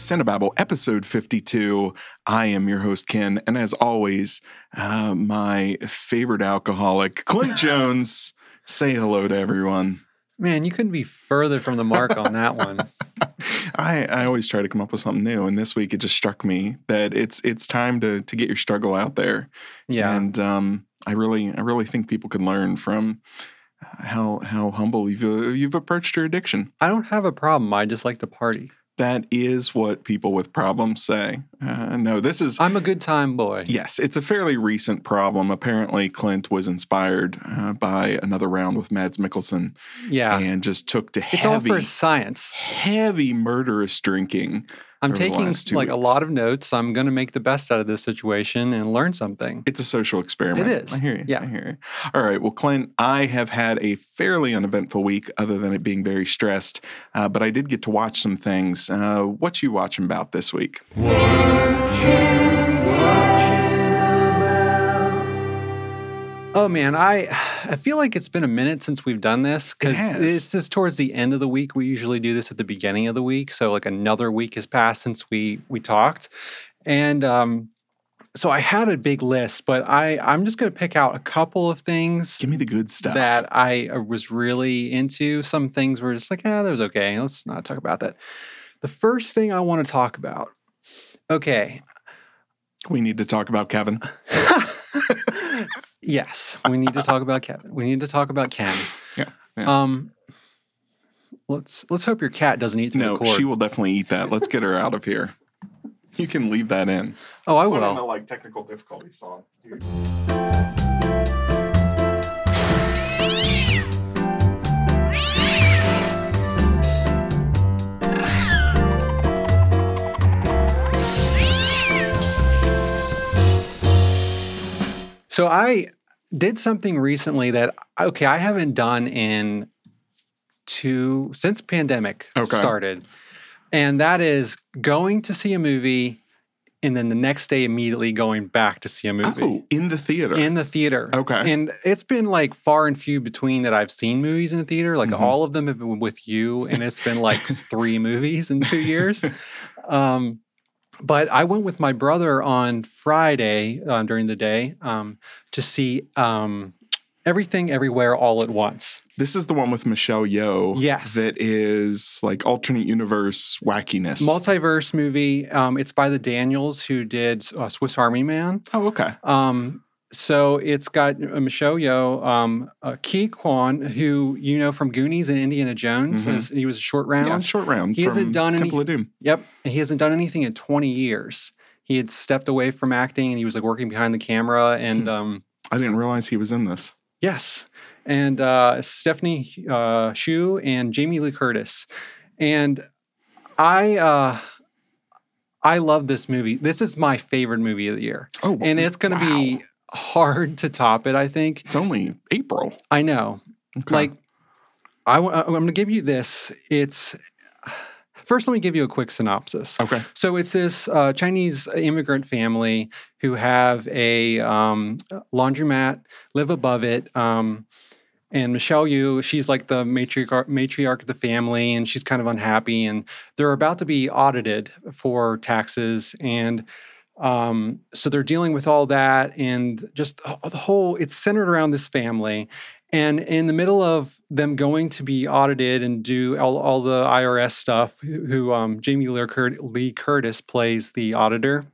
Cinebabble, episode 52. I am your host, Ken, and as always, uh, my favorite alcoholic, Clint Jones. Say hello to everyone. Man, you couldn't be further from the mark on that one. I, I always try to come up with something new, and this week it just struck me that it's it's time to to get your struggle out there. Yeah, and um, I really I really think people can learn from how how humble you've uh, you've approached your addiction. I don't have a problem. I just like to party. That is what people with problems say. Uh, no, this is. I'm a good time boy. Yes, it's a fairly recent problem. Apparently, Clint was inspired uh, by another round with Mads Mikkelsen. Yeah, and just took to heavy. It's all for science. Heavy murderous drinking I'm taking like weeks. a lot of notes. I'm going to make the best out of this situation and learn something. It's a social experiment. It is. I hear you. Yeah. I hear you. All right. Well, Clint, I have had a fairly uneventful week, other than it being very stressed. Uh, but I did get to watch some things. Uh, what you watching about this week? What you watching Oh man, I I feel like it's been a minute since we've done this because this is towards the end of the week. We usually do this at the beginning of the week, so like another week has passed since we we talked, and um, so I had a big list, but I I'm just going to pick out a couple of things Give me the good stuff. that I uh, was really into. Some things were just like, ah, that was okay. Let's not talk about that. The first thing I want to talk about. Okay, we need to talk about Kevin. yes, we need to talk about Kevin. We need to talk about Ken. Yeah, yeah. Um, let's let's hope your cat doesn't eat through No, the cord. she will definitely eat that. Let's get her out of here. You can leave that in. oh, I Just put in will. the, like technical difficulty song. Dude. So I did something recently that okay, I haven't done in two since pandemic Okay. started. And that is going to see a movie and then the next day immediately going back to see a movie. Oh, in the theater. in the theater. Okay. And it's been like far and few between that I've seen movies in the theater. Like Mhm. all of them have been with you, and it's been like three movies in two years. Um, but I went with my brother on Friday uh, during the day um, to see um, Everything Everywhere All at Once. this is the one with Michelle Yeoh. Yes. That is like alternate universe wackiness. Multiverse movie. Um, it's by the Daniels who did uh, Swiss Army Man. oh, okay. Um, so it's got uh, Michelle Yeoh, um, uh, Ke Quan, who you know from Goonies and Indiana Jones. Mhm. as- he was a short round. Yeah, short round. He hasn't done any- Temple of Doom. Yep, he hasn't done anything in 20 years. He had stepped away from acting and he was like working behind the camera. And Hmm. um, I didn't realize he was in this. yes, and uh, Stephanie uh, Hsu and Jamie Lee Curtis. And I, uh, I love this movie. This is my favorite movie of the year, Oh, and it's going to wow. be hard to top it. I think. It's only April. I know. Okay. Like, I, w- I'm going to give you this. It's first. Let me give you a quick synopsis. okay. So it's this uh, Chinese immigrant family who have a um, laundromat, live above it. Um, and Michelle Yeoh, she's like the matriarch, matriarch of the family, and she's kind of unhappy. And they're about to be audited for taxes, and um, so they're dealing with all that, and just the whole. It's centered around this family, and in the middle of them going to be audited and do all, all the IRS stuff, who, um, Jamie Lee, Lee Curtis plays the auditor.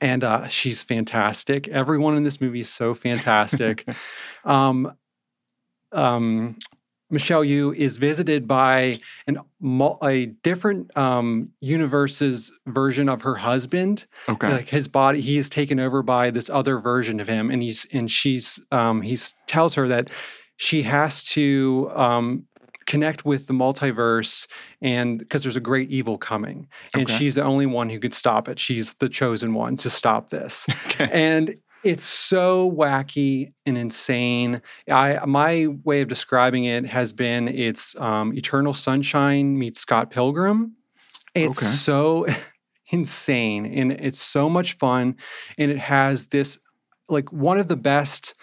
And uh, she's fantastic. Everyone in this movie is so fantastic. um, um, Michelle Yeoh is visited by an, a different um, universe's version of her husband Okay. like his body he is taken over by this other version of him and he's and she's um he's tells her that she has to um connect with the multiverse and because there's a great evil coming and Okay. she's the only one who could stop it she's the chosen one to stop this okay. and it's so wacky and insane. I my way of describing it has been it's um, Eternal Sunshine meets Scott Pilgrim. It's Okay. so insane and it's so much fun, and it has this like one of the best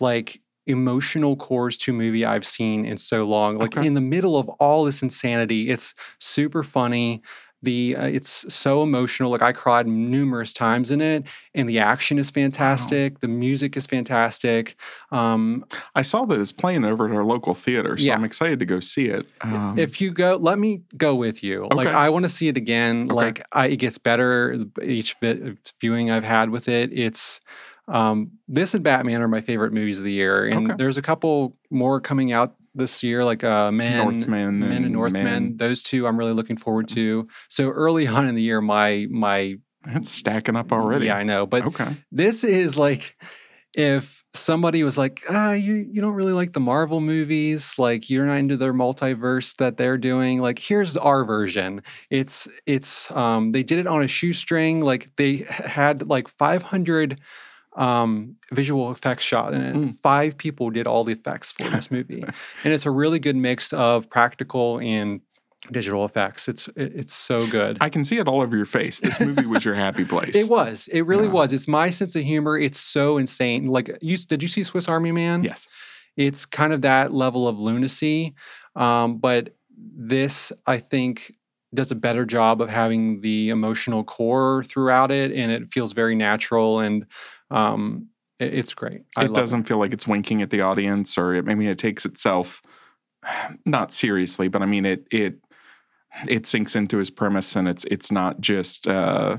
like emotional cores to a movie I've seen in so long. Like Okay. in the middle of all this insanity, it's super funny. The uh, it's so emotional. Like I cried numerous times in it, and the action is fantastic. The music is fantastic. Um, I saw that it's playing over at our local theater, so Yeah. I'm excited to go see it. Um, if you go, let me go with you. Okay. Like I want to see it again. Okay. Like I, it gets better each vi- viewing I've had with it. It's um, this and Batman are my favorite movies of the year, and Okay. there's a couple more coming out this year, like uh, Man, Northman Men and Northman. Man. Those two I'm really looking forward to. So early on in the year, my my It's stacking up already. yeah, I know, but okay. this is like if somebody was like, ah, you you don't really like the Marvel movies, like you're not into their multiverse that they're doing. Like, here's our version. It's it's um they did it on a shoestring. Like they had like 500 um visual effects shot in it. Mm. Five people did all the effects for this movie. and it's a really good mix of practical and digital effects. It's it's so good. I can see it all over your face. This movie was your happy place. It was. It really Yeah. was. It's my sense of humor. It's so insane. Like you did you see Swiss Army Man? Yes. It's kind of that level of lunacy. Um, but this, I think, does a better job of having the emotional core throughout it, and it feels very natural and um, it- it's great. I it doesn't feel like it's winking at the audience or it maybe it takes itself not seriously, but I mean it it it sinks into his premise and it's it's not just uh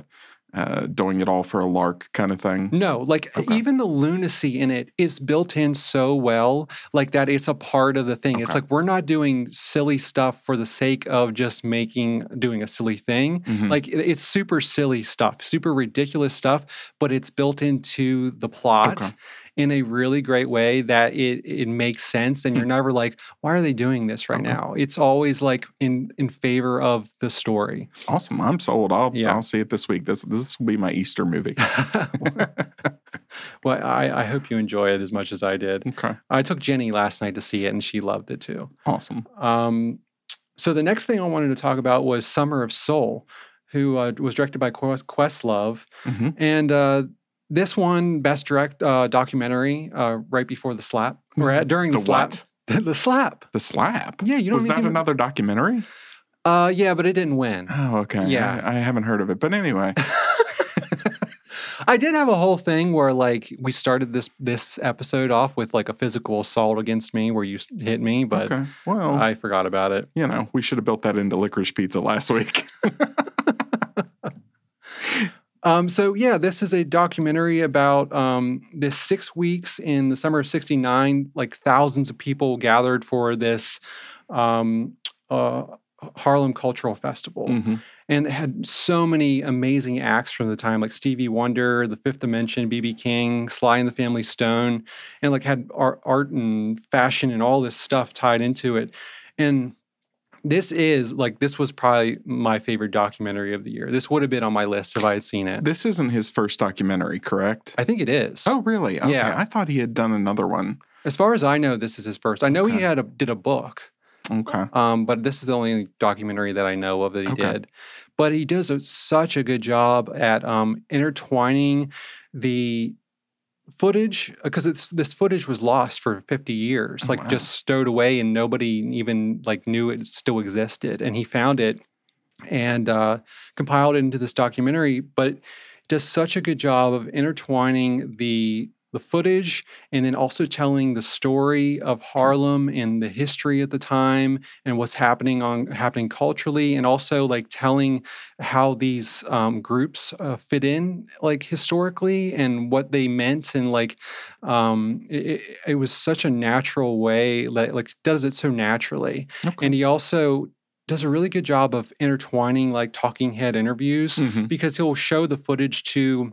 uh doing it all for a lark kind of thing. No, like Okay. even the lunacy in it is built in so well, like that it's a part of the thing. It's like we're not doing silly stuff for the sake of just making doing a silly thing. Mhm. Like it- it's super silly stuff, super ridiculous stuff, but it's built into the plot Okay. In a really great way that it it makes sense and you're never like, why are they doing this right Hmm. Okay. now? It's always like in in favor of the story. Awesome. I'm sold. I'll Yeah. I'll see it this week. This this will be my Easter movie. well, I, I hope you enjoy it as much as I did. okay. I took Jenny last night to see it and she loved it too. Awesome. Um, so the next thing I wanted to talk about was Summer of Soul, who uh, was directed by Quest- Questlove. Mhm. And uh, this one, best direct uh, documentary, uh, right before the slap, or at, during the, The slap. what? the slap. The slap. Yeah, you don't Was that even- another documentary? Uh, yeah, but it didn't win. Oh, okay. Yeah. I, I haven't heard of it. But anyway. I did have a whole thing where like we started this this episode off with like a physical assault against me where you hit me, but okay. Well, I forgot about it. you know, we should have built that into licorice pizza last week. Um, so yeah, this is a documentary about um, this six weeks in the summer of '69. Like thousands of people gathered for this um, uh, Harlem Cultural Festival, Mhm. and it had so many amazing acts from the time, like Stevie Wonder, The Fifth Dimension, BB King, Sly and the Family Stone, and like had art, art and fashion and all this stuff tied into it, and this is like this was probably my favorite documentary of the year. This would have been on my list if I had seen it. This isn't his first documentary, correct? I think it is. Oh, really? Okay. Yeah. I thought he had done another one. as far as I know, this is his first. I know he had a, did a book, Okay. um, but this is the only documentary that I know of that he Okay. did. But he does a, such a good job at um, intertwining the footage because it's this footage was lost for 50 years Oh, like wow. just stowed away and nobody even like knew it still existed and he found it and uh, compiled it into this documentary but does such a good job of intertwining the the footage and then also telling the story of Harlem and the history at the time and what's happening on happening culturally and also like telling how these um, groups uh, fit in like historically and what they meant and like um, it, it- was such a natural way like, like does it so naturally Okay. and he also does a really good job of intertwining like talking head interviews Mhm. because he'll show the footage to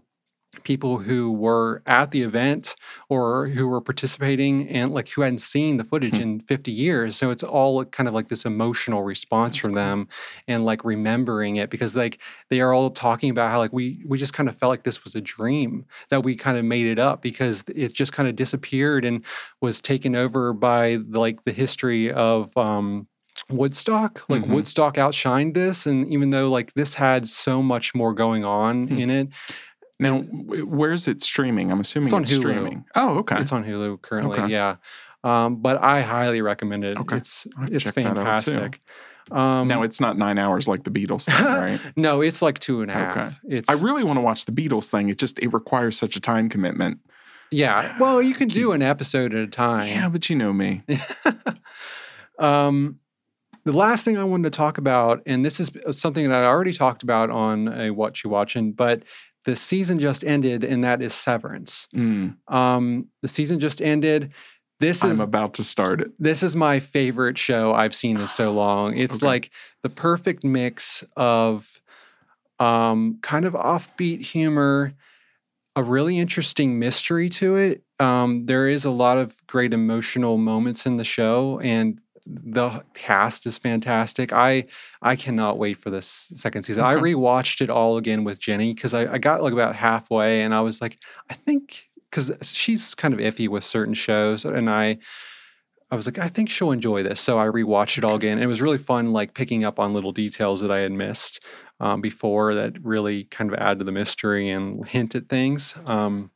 people who were at the event or who were participating and like who hadn't seen the footage Hmm. in 50 years so it's all kind of like this emotional response That's from cool. them and like remembering it because like they are all talking about how like we we just kind of felt like this was a dream that we kind of made it up because it just kind of disappeared and was taken over by the, like the history of um Woodstock, like Mhm. Woodstock outshined this, and even though like this had so much more going on Hmm. in it, Now, where's it streaming? I'm assuming It's it's, on Hulu. streaming. Oh, okay. it's on Hulu currently. Okay. Yeah, um, but I highly recommend it. Okay. It's it's check that out, too. fantastic. Um, now it's not nine hours like the Beatles thing, right? no, it's like two and a half. Okay. It's I really want to watch the Beatles thing. It just it requires such a time commitment. yeah. Well, you can do an episode at a time. Yeah, but you know me. Um, the last thing I wanted to talk about, and this is something that I already talked about on a What You Watching, but the season just ended, and that is Severance. Mm, Um, the season just ended. This is I'm about to start it. this is my favorite show I've seen in so long. It's Okay. like the perfect mix of um, kind of offbeat humor, a really interesting mystery to it. Um, there is a lot of great emotional moments in the show, and the cast is fantastic. I I cannot wait for this second season. I rewatched it all again with Jenny because I, I got like about halfway, and I was like, I think because she's kind of iffy with certain shows, and I I was like, I think she'll enjoy this. So I rewatched it all again. And it was really fun, like picking up on little details that I had missed um, before that really kind of add to the mystery and hint at things. Um,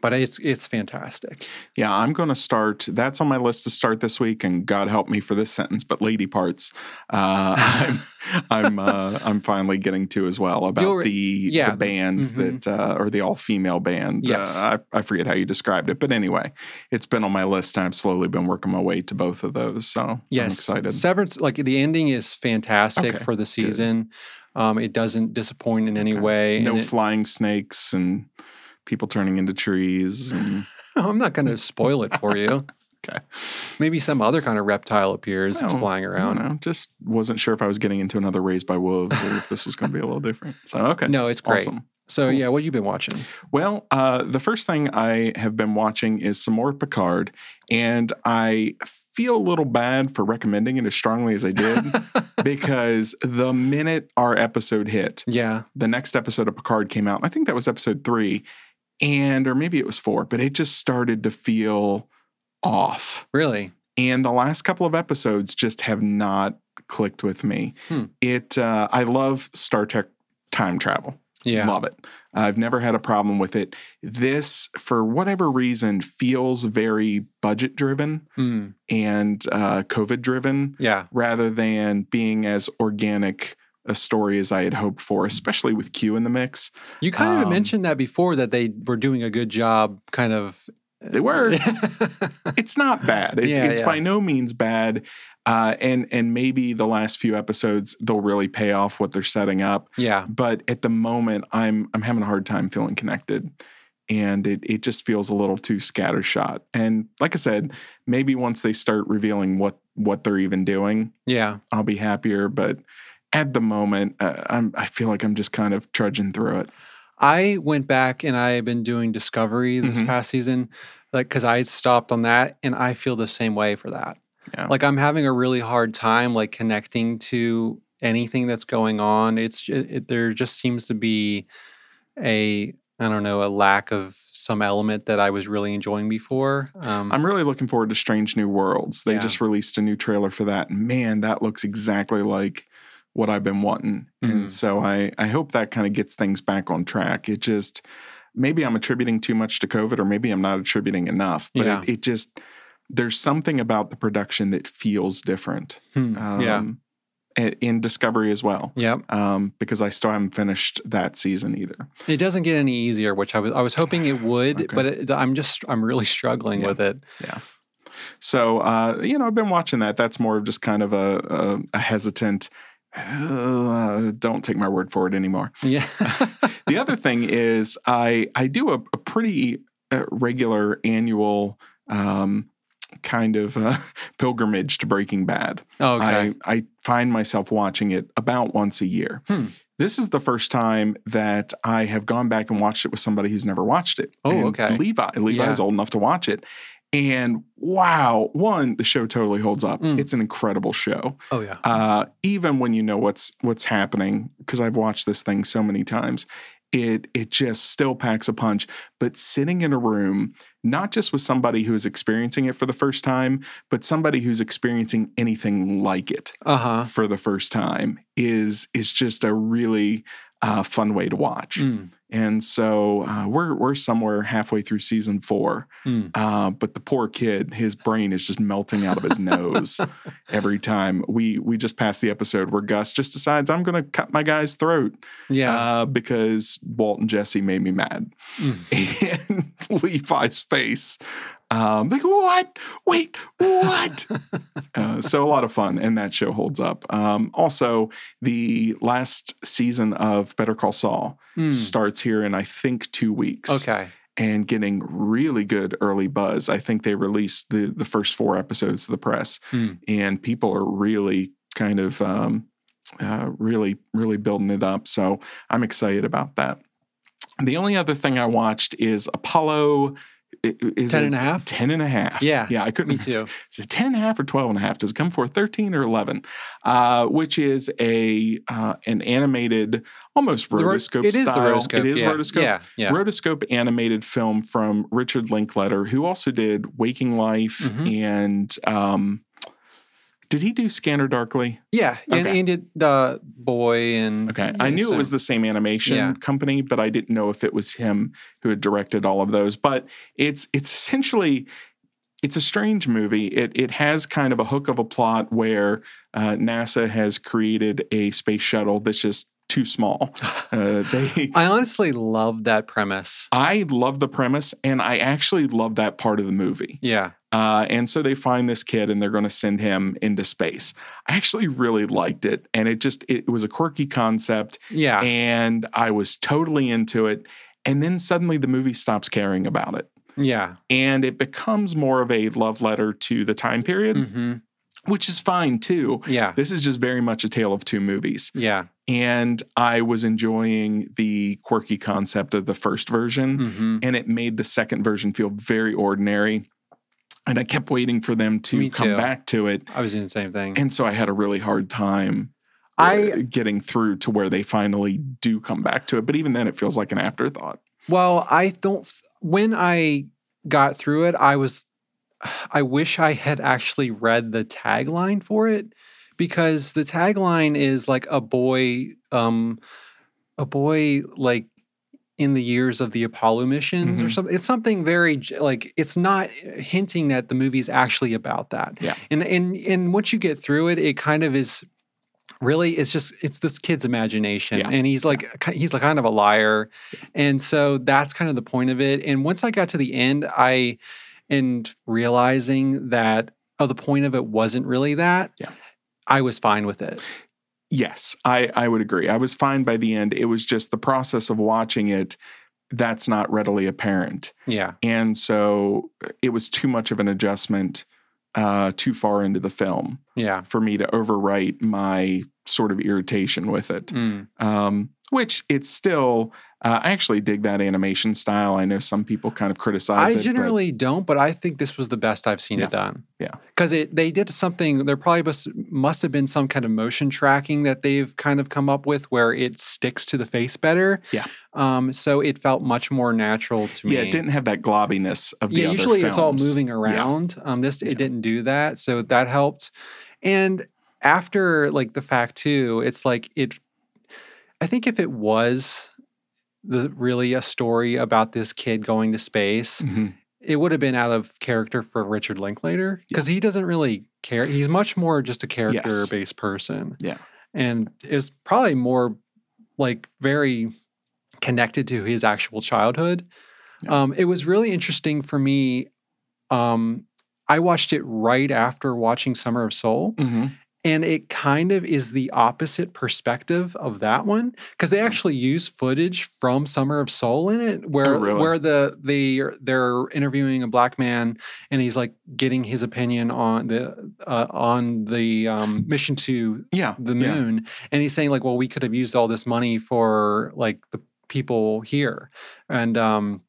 but it's it's fantastic. Yeah, I'm going to start. That's on my list to start this week, and God help me for this sentence. But lady parts, uh, I'm I'm uh, I'm finally getting to as well about You'll- the yeah, the band mhm. that uh, or the all female band. Yes. uh, I, I forget how you described it, but anyway, it's been on my list, and I've slowly been working my way to both of those. So I'm Yes, excited. Severance, like the ending is fantastic Okay, for the season. Um, it doesn't disappoint in any way. no and it- flying snakes and people turning into trees. And, I'm not going to spoil it for you. okay. Maybe some other kind of reptile appears that's flying I around. know. Just wasn't sure if I was getting into another Raised by Wolves or if this was going to be a little different. So okay, No, it's great. awesome. So Cool. yeah, what you been watching? Well, uh, the first thing I have been watching is some more Picard, and I feel a little bad for recommending it as strongly as I did because the minute our episode hit, yeah, the next episode of Picard came out. I think that was episode three, and or maybe it was four, but it just started to feel off. really. And the last couple of episodes just have not clicked with me. Hmm. It uh, I love Star Trek time travel. Yeah. Love it. I've never had a problem with it. This, for whatever reason, feels very budget driven Hmm. and uh, COVID driven Yeah. rather than being as organic a story as I had hoped for, especially with Q in the mix. You kind of Um, mentioned that before that they were doing a good job, kind of. They were. It's not bad. It's Yeah, it's yeah. by no means bad. Uh, and and maybe the last few episodes they'll really pay off what they're setting up. yeah. but at the moment i'm i'm having a hard time feeling connected and it it just feels a little too scattershot and like i said maybe once they start revealing what what they're even doing Yeah. i'll be happier but at the moment uh, i'm i feel like i'm just kind of trudging through it I went back and I've been doing Discovery this Mhm. past season, like because I had stopped on that, and I feel the same way for that. Yeah. Like I'm having a really hard time like connecting to anything that's going on. It's it, there just seems to be a I don't know a lack of some element that I was really enjoying before. Um, i'm really looking forward to strange new worlds they Yeah. just released a new trailer for that man that looks exactly like what i've been wanting Mhm. and so i i hope that kind of gets things back on track it just maybe i'm attributing too much to covid or maybe i'm not attributing enough but Yeah. it, it just there's something about the production that feels different hmm, yeah. um, i- in discovery as well Yep. um, because i still haven't finished that season either It doesn't get any easier, which I was I was hoping it would, Okay. but it, I'm just I'm really struggling Yeah. with it. Yeah. So uh, you know i've been watching that that's more of just kind of a, a, a hesitant uh, don't take my word for it anymore Yeah. the other thing is I I do a, a pretty uh, regular annual um, kind of uh, pilgrimage to Breaking Bad. Oh, okay. I I find myself watching it about once a year. Hmm. This is the first time that I have gone back and watched it with somebody who's never watched it. Oh, And okay. Levi. Levi Yeah. is old enough to watch it. And wow, one, the show totally holds up. Mm. It's an incredible show oh yeah. uh, even when you know what's what's happening, because I've watched this thing so many times, it it just still packs a punch. But sitting in a room, not just with somebody who is experiencing it for the first time, but somebody who's experiencing anything like it Uh huh. for the first time, is is just a really uh, fun way to watch. Mm, And so uh, we're we're somewhere halfway through season four. mm. Uh, but the poor kid, his brain is just melting out of his nose every time. We we just passed the episode where Gus just decides I'm going to cut my guy's throat Yeah. uh, because Walt and Jesse made me mad. Mm. And Levi's face, um, like what? Wait, what? uh, so a lot of fun, and that show holds up. Um, also, the last season of Better Call Saul Mm. starts here in I think two weeks Okay. and getting really good early buzz. I think they released the the first four episodes to the press, Hmm. and people are really kind of um, uh, really really building it up. So I'm excited about that. The only other thing I watched is Apollo. Is 10 it and a half? 10 and a half. Yeah, Yeah. I couldn't Me too. is it 10 and a half or 12 and a half? Does it come for 13 or 11? Uh, which is a uh, an animated, almost The ro- rotoscope it is the style. rotoscope. It is yeah. rotoscope. Yeah. Yeah. Rotoscope animated film from Richard Linklater, who also did Waking Life Mhm. and um, did he do Scanner Darkly? yeah. And, Okay. and it, uh, boy and Okay. I knew it was the same animation Yeah. company, but I didn't know if it was him who had directed all of those. But it's it's essentially it's a strange movie. It it has kind of a hook of a plot where uh, NASA has created a space shuttle that's just too small. Uh, they I honestly love that premise. I love the premise, and I actually love that part of the movie. Yeah. Uh, and so they find this kid and they're going to send him into space. I actually really liked it, and it just it was a quirky concept, Yeah. and I was totally into it. And then suddenly the movie stops caring about it, yeah. and it becomes more of a love letter to the time period, hmm which is fine too. Yeah. This is just very much a tale of two movies. Yeah. And I was enjoying the quirky concept of the first version hmm and it made the second version feel very ordinary. And I kept waiting for them to Me come too. back to it. I was doing the same thing. And so I had a really hard time I- uh, getting through to where they finally do come back to it. But even then, it feels like an afterthought. Well, I don't. When I got through it, I was. I wish I had actually read the tagline for it because the tagline is like a boy, um, a boy like in the years of the Apollo missions or Mhm. something. It's something very like it's not hinting that the movie's actually about that. Yeah. And and and once you get through it, it kind of is really it's just it's this kid's imagination Yeah. and he's like ki- he's like kind of a liar and so that's kind of the point of it and once i got to the end i and realizing that oh the point of it wasn't really that Yeah. I was fine with it Yes, I, I would agree. I was fine by the end. It was just the process of watching it that's not readily apparent. yeah And so uh, it was too much of an adjustment uh, too far into the film yeah for me to overwrite my sort of irritation with it. Mm. um, which it's still. Uh, I actually dig that animation style. I know some people kind of criticize I it. but- generally don't, but I think this was the best I've seen Yeah. it done. Yeah. because it they did something. There probably must, must have been some kind of motion tracking that they've kind of come up with where it sticks to the face better. Yeah. Um. So it felt much more natural to me. yeah, it didn't have that globbiness of the yeah, usually it's all moving around. Um, this Yeah. it didn't do that, so that helped. And after like the fact too, it's like it. I think if it was the really a story about this kid going to space, Mhm. it would have been out of character for Richard Linklater because he doesn't really care. He's much more just a character based person. Yeah. and is probably more like very connected to his actual childhood. Yeah. Um, it was really interesting for me. Um, I watched it right after watching Summer of Soul, Mhm. And it kind of is the opposite perspective of that one because they actually use footage from Summer of Soul in it, where really? where the they they're interviewing a black man and he's like getting his opinion on the uh, on the um, mission to Yeah, the yeah. moon and he's saying like well we could have used all this money for like the people here and um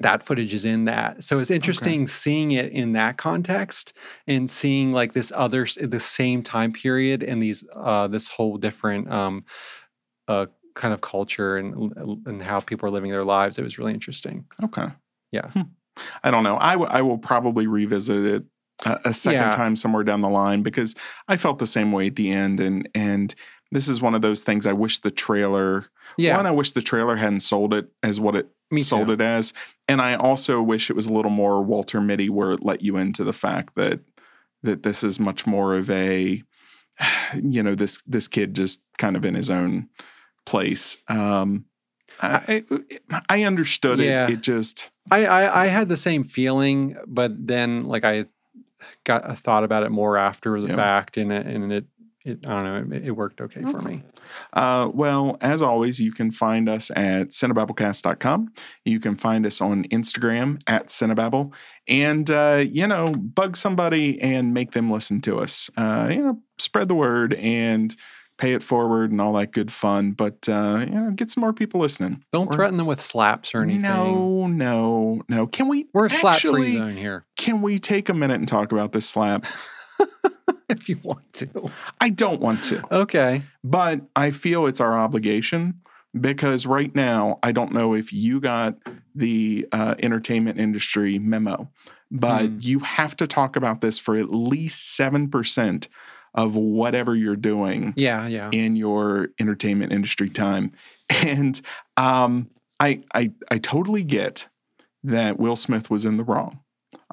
that footage is in that so it's interesting seeing it in that context and seeing like this other the same time period and these uh this whole different um uh kind of culture and and how people are living their lives it was really interesting Okay. Yeah. Hmm. I don't know. I, w- I will probably revisit it a, a second Yeah. time somewhere down the line because I felt the same way at the end, and and this is one of those things. I wish the trailer. Yeah, One, I wish the trailer hadn't sold it as what it me sold too. it as, and I also wish it was a little more Walter Mitty, where it let you into the fact that that this is much more of a, you know, this this kid just kind of in his own place. Um, I, I I understood Yeah. it. It just I, I I had the same feeling, but then like I got I thought about it more after the Yeah. fact, and it, and it, it I don't know, it, it worked okay, for me. Uh, well, as always, you can find us at cinnababblecast.com. You can find us on Instagram at cinnababble. And, uh, you know, bug somebody and make them listen to us. Uh, you know, spread the word and pay it forward and all that good fun. But, uh, you know, get some more people listening. Don't We're- threaten them with slaps or anything. No, no, no. Can we? We're a slap free zone here Can we take a minute and talk about this slap? if you want to. I don't want to. Okay. But I feel it's our obligation because right now, I don't know if you got the uh, entertainment industry memo, but Hmm. you have to talk about this for at least 7% of whatever you're doing Yeah, yeah. in your entertainment industry time. And um, I, I, I totally get that Will Smith was in the wrong.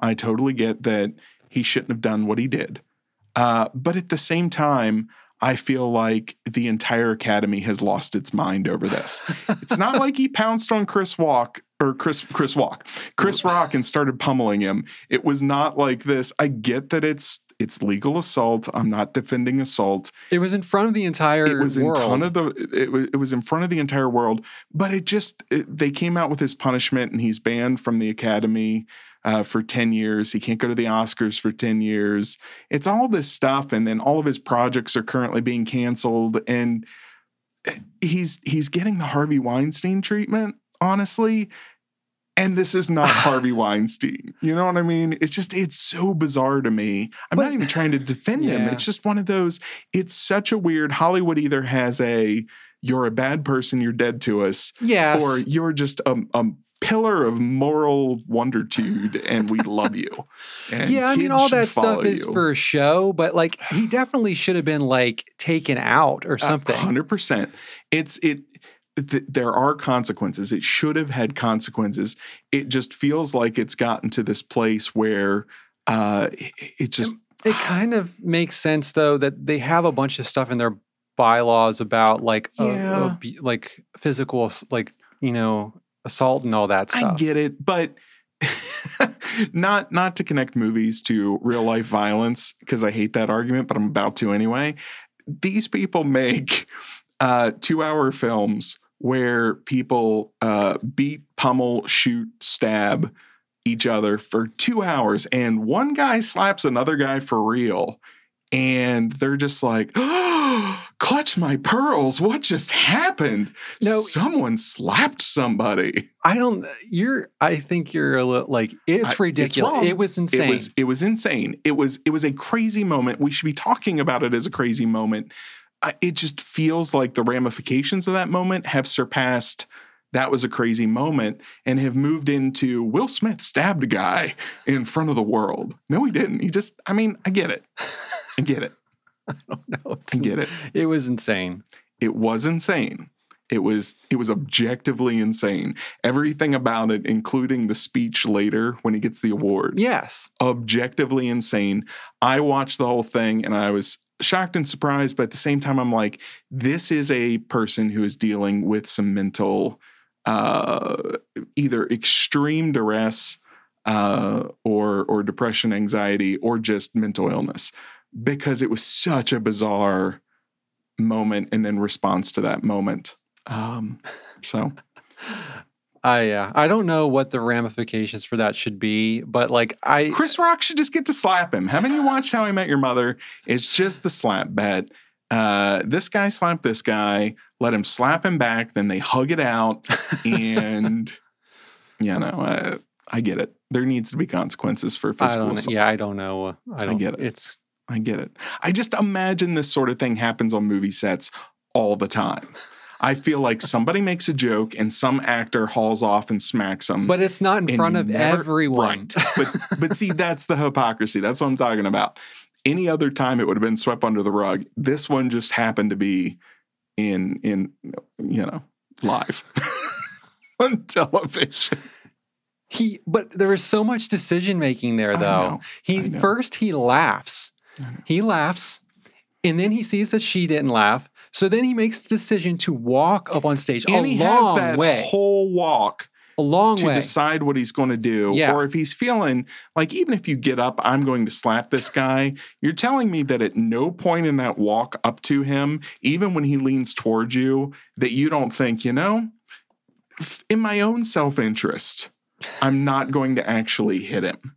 I totally get that he shouldn't have done what he did. Uh, but at the same time, I feel like the entire academy has lost its mind over this. It's not like he pounced on Chris Walk or Chris Chris Walk, Chris Rock, and started pummeling him. It was not like this. I get that it's it's legal assault. I'm not defending assault It was in front of the entire it was in world. ton of the it was, it was in front of the entire world but it just it, they came out with his punishment and he's banned from the academy uh, for 10 years he can't go to the oscars for 10 years it's all this stuff and then all of his projects are currently being canceled and he's he's getting the harvey weinstein treatment honestly and this is not Harvey Weinstein. You know what I mean? It's just, it's so bizarre to me. I'm But- not even trying to defend him. It's just one of those, it's such a weird Hollywood either has a you're a bad person, you're dead to us, yes. or you're just a, a pillar of moral wondertude and we love you. And yeah, I mean, all that stuff is you. for show, but like he definitely should have been like taken out or something. Hundred percent. It's it. Th- there are consequences. It should have had consequences. It just feels like it's gotten to this place where uh, it, it just It kind of makes sense though that they have a bunch of stuff in their bylaws about like Yeah. abu- like physical like you know assault and all that stuff. I get it, but not not to connect movies to real life violence because I hate that argument, but I'm about to anyway. These people make uh, two hour films where people uh, beat, pummel, shoot, stab each other for two hours, and one guy slaps another guy for real. And they're just like, oh, clutch my pearls. What just happened? No. Someone slapped somebody. I don't. You're. I think you're a little like it's it's ridiculous. wrong. it was insane. It was it was insane. It was it was a crazy moment. We should be talking about it as a crazy moment. Uh, it just feels like the ramifications of that moment have surpassed that was a crazy moment and have moved into Will Smith stabbed a guy in front of the world. No, he didn't. He just I mean, I get it. I get it. I it's, get it. it was insane. It was insane. It was it was objectively insane. Everything about it, including the speech later when he gets the award. Yes. objectively insane. I watched the whole thing and I was shocked and surprised, but at the same time, I'm like, this is a person who is dealing with some mental, uh, either extreme duress uh, or or depression, anxiety, or just mental illness, because it was such a bizarre moment and then response to that moment. Um, so I uh, I don't know what the ramifications for that should be, but like I Chris Rock should just get to slap him. Haven't you watched How I Met Your Mother? It's just the slap bet. Uh, this guy slapped this guy, let him slap him back, then they hug it out, and you know, uh, I get it. There needs to be consequences for I physical don't. Yeah, I don't know. uh, I don't get it. It's I get it. I just imagine this sort of thing happens on movie sets all the time. I feel like somebody makes a joke and some actor hauls off and smacks them. but it's not in front of never- everyone. Right. but but see, that's the hypocrisy. That's what I'm talking about. Any other time it would have been swept under the rug. This one just happened to be in in you know live on television. He, but there was so much decision making there, though. know, He first he laughs. He laughs, and then he sees that she didn't laugh. So then he makes the decision to walk up on stage And a he long has that way, whole walk a long to way. decide what he's going to do. Yeah. Or if he's feeling like, even if you get up, I'm going to slap this guy, you're telling me that at no point in that walk up to him, even when he leans towards you, that you don't think, you know, in my own self interest, I'm not going to actually hit him.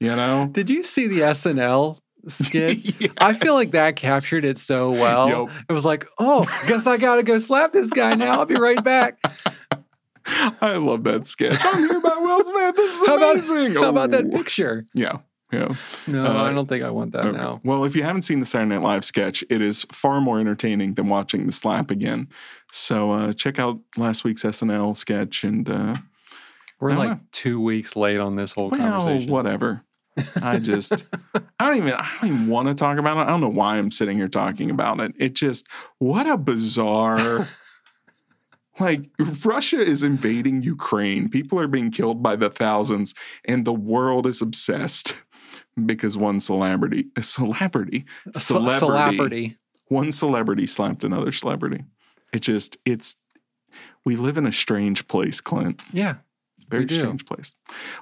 You know? Did you see the SNL skit? I feel like that captured it so well. Yup. It was like, oh, guess I gotta go slap this guy now. I'll be right back. I love that sketch. I'm here by Will Smith. This is How about, amazing. how about that Oh. picture? Yeah. Yeah. No, Uh, I don't think I want that Okay. now. Well, if you haven't seen the Saturday Night Live sketch, it is far more entertaining than watching the slap again. So uh, check out last week's SNL sketch and uh, We're like know. two weeks late on this whole well, conversation. whatever. I just I don't even I don't even want to talk about it. I don't know why I'm sitting here talking about it. It just what a bizarre like Russia is invading Ukraine. People are being killed by the thousands and the world is obsessed because one celebrity a celebrity A ce- celebrity. one celebrity slapped another celebrity. It just it's we live in a strange place, Clint. Yeah. Very We do. strange place.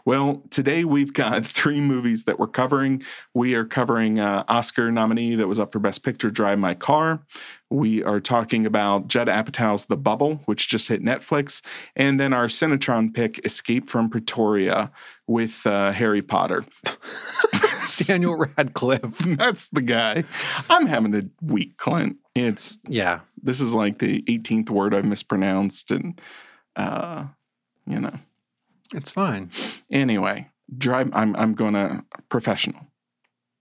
Well, today we've got three movies that we're covering. We are covering uh, Oscar nominee that was up for Best Picture, Drive My Car. We are talking about Judd Apatow's The Bubble, which just hit Netflix, and then our Cinetron pick, Escape from Pretoria, with uh, Harry Potter. Daniel Radcliffe. That's the guy. I'm having a week, Clint. It's Yeah. this is like the 18th word I've mispronounced, and uh, you know. It's fine. Anyway, drive. I'm I'm gonna professional,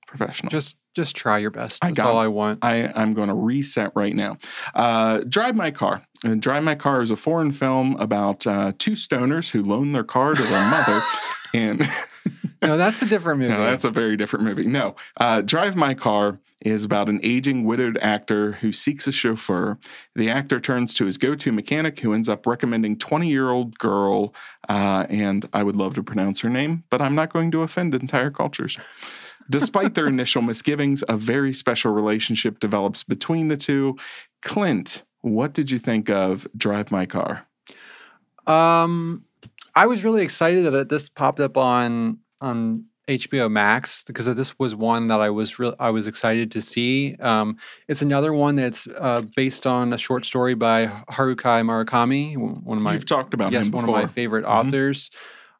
professional. Just just try your best. I got all it. I want. I I'm going to reset right now. Uh, drive my car. And drive my car is a foreign film about uh, two stoners who loan their car to their mother, and No, that's a different movie. no, that's a very different movie. No, uh, Drive My Car is about an aging widowed actor who seeks a chauffeur. The actor turns to his go to mechanic, who ends up recommending 20 year old girl, uh, and I would love to pronounce her name, but I'm not going to offend entire cultures. Despite their initial misgivings, a very special relationship develops between the two. Clint, what did you think of Drive My Car? Um, I was really excited that it, this popped up on on HBO Max because this was one that I was real I was excited to see. Um, it's another one that's uh, based on a short story by Haruki Murakami, one of my You've talked about yes, one before. of my favorite Mhm. authors.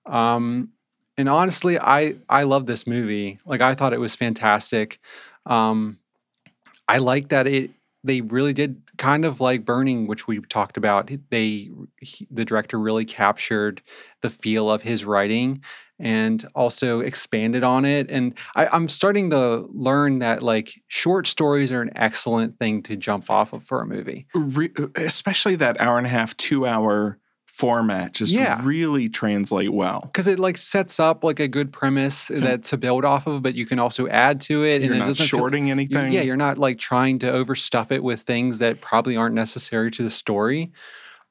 Um, and honestly, I I love this movie. Like I thought it was fantastic. Um, I like that it they really did kind of like Burning, which we talked about. They he, the director really captured the feel of his writing and also expanded on it. And I, I'm starting to learn that like short stories are an excellent thing to jump off of for a movie. Re- uh, especially that hour and a half, two hour format just Yeah. really translate well. because it like sets up like a good premise that to build off of, but you can also add to it, You're and it not doesn't feel- shorting you- anything. yeah, you're not like trying to overstuff it with things that probably aren't necessary to the story.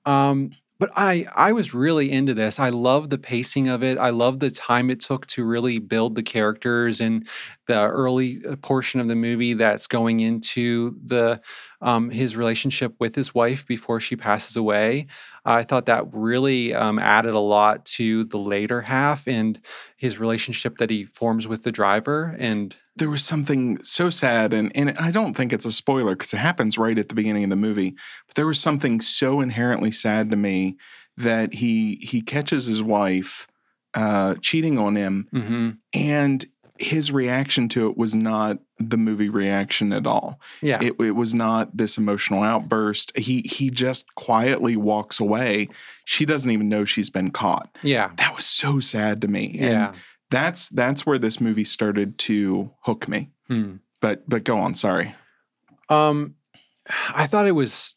Um, but I I was really into this. I love the pacing of it. I love the time it took to really build the characters and the early uh, portion of the movie that's going into the um, his relationship with his wife before she passes away. I thought that really um, added a lot to the later half and his relationship that he forms with the driver. And there was something so sad, and, and I don't think it's a spoiler because it happens right at the beginning of the movie, but there was something so inherently sad to me that he he catches his wife uh, cheating on him, mhm, and his reaction to it was not the movie reaction at all. yeah, It, it was not this emotional outburst. He he just quietly walks away. She doesn't even know she's been caught. yeah, That was so sad to me. yeah. And that's that's where this movie started to hook me. Hmm. But but go on, sorry. Um, I thought it was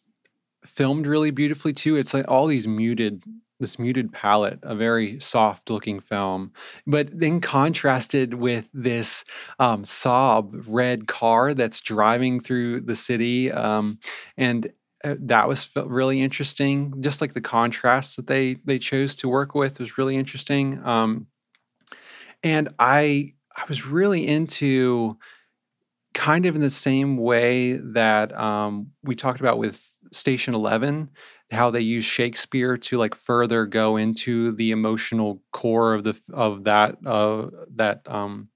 filmed really beautifully too. It's like all these muted. This muted palette, a very soft looking film, but then contrasted with this um, Saab red car that's driving through the city. Um, and uh, that was really interesting. Just like the contrast that they they chose to work with was really interesting. Um, and I I was really into kind of in the same way that um, we talked about with Station Eleven, how they use Shakespeare to like further go into the emotional core of the of that uh, that um,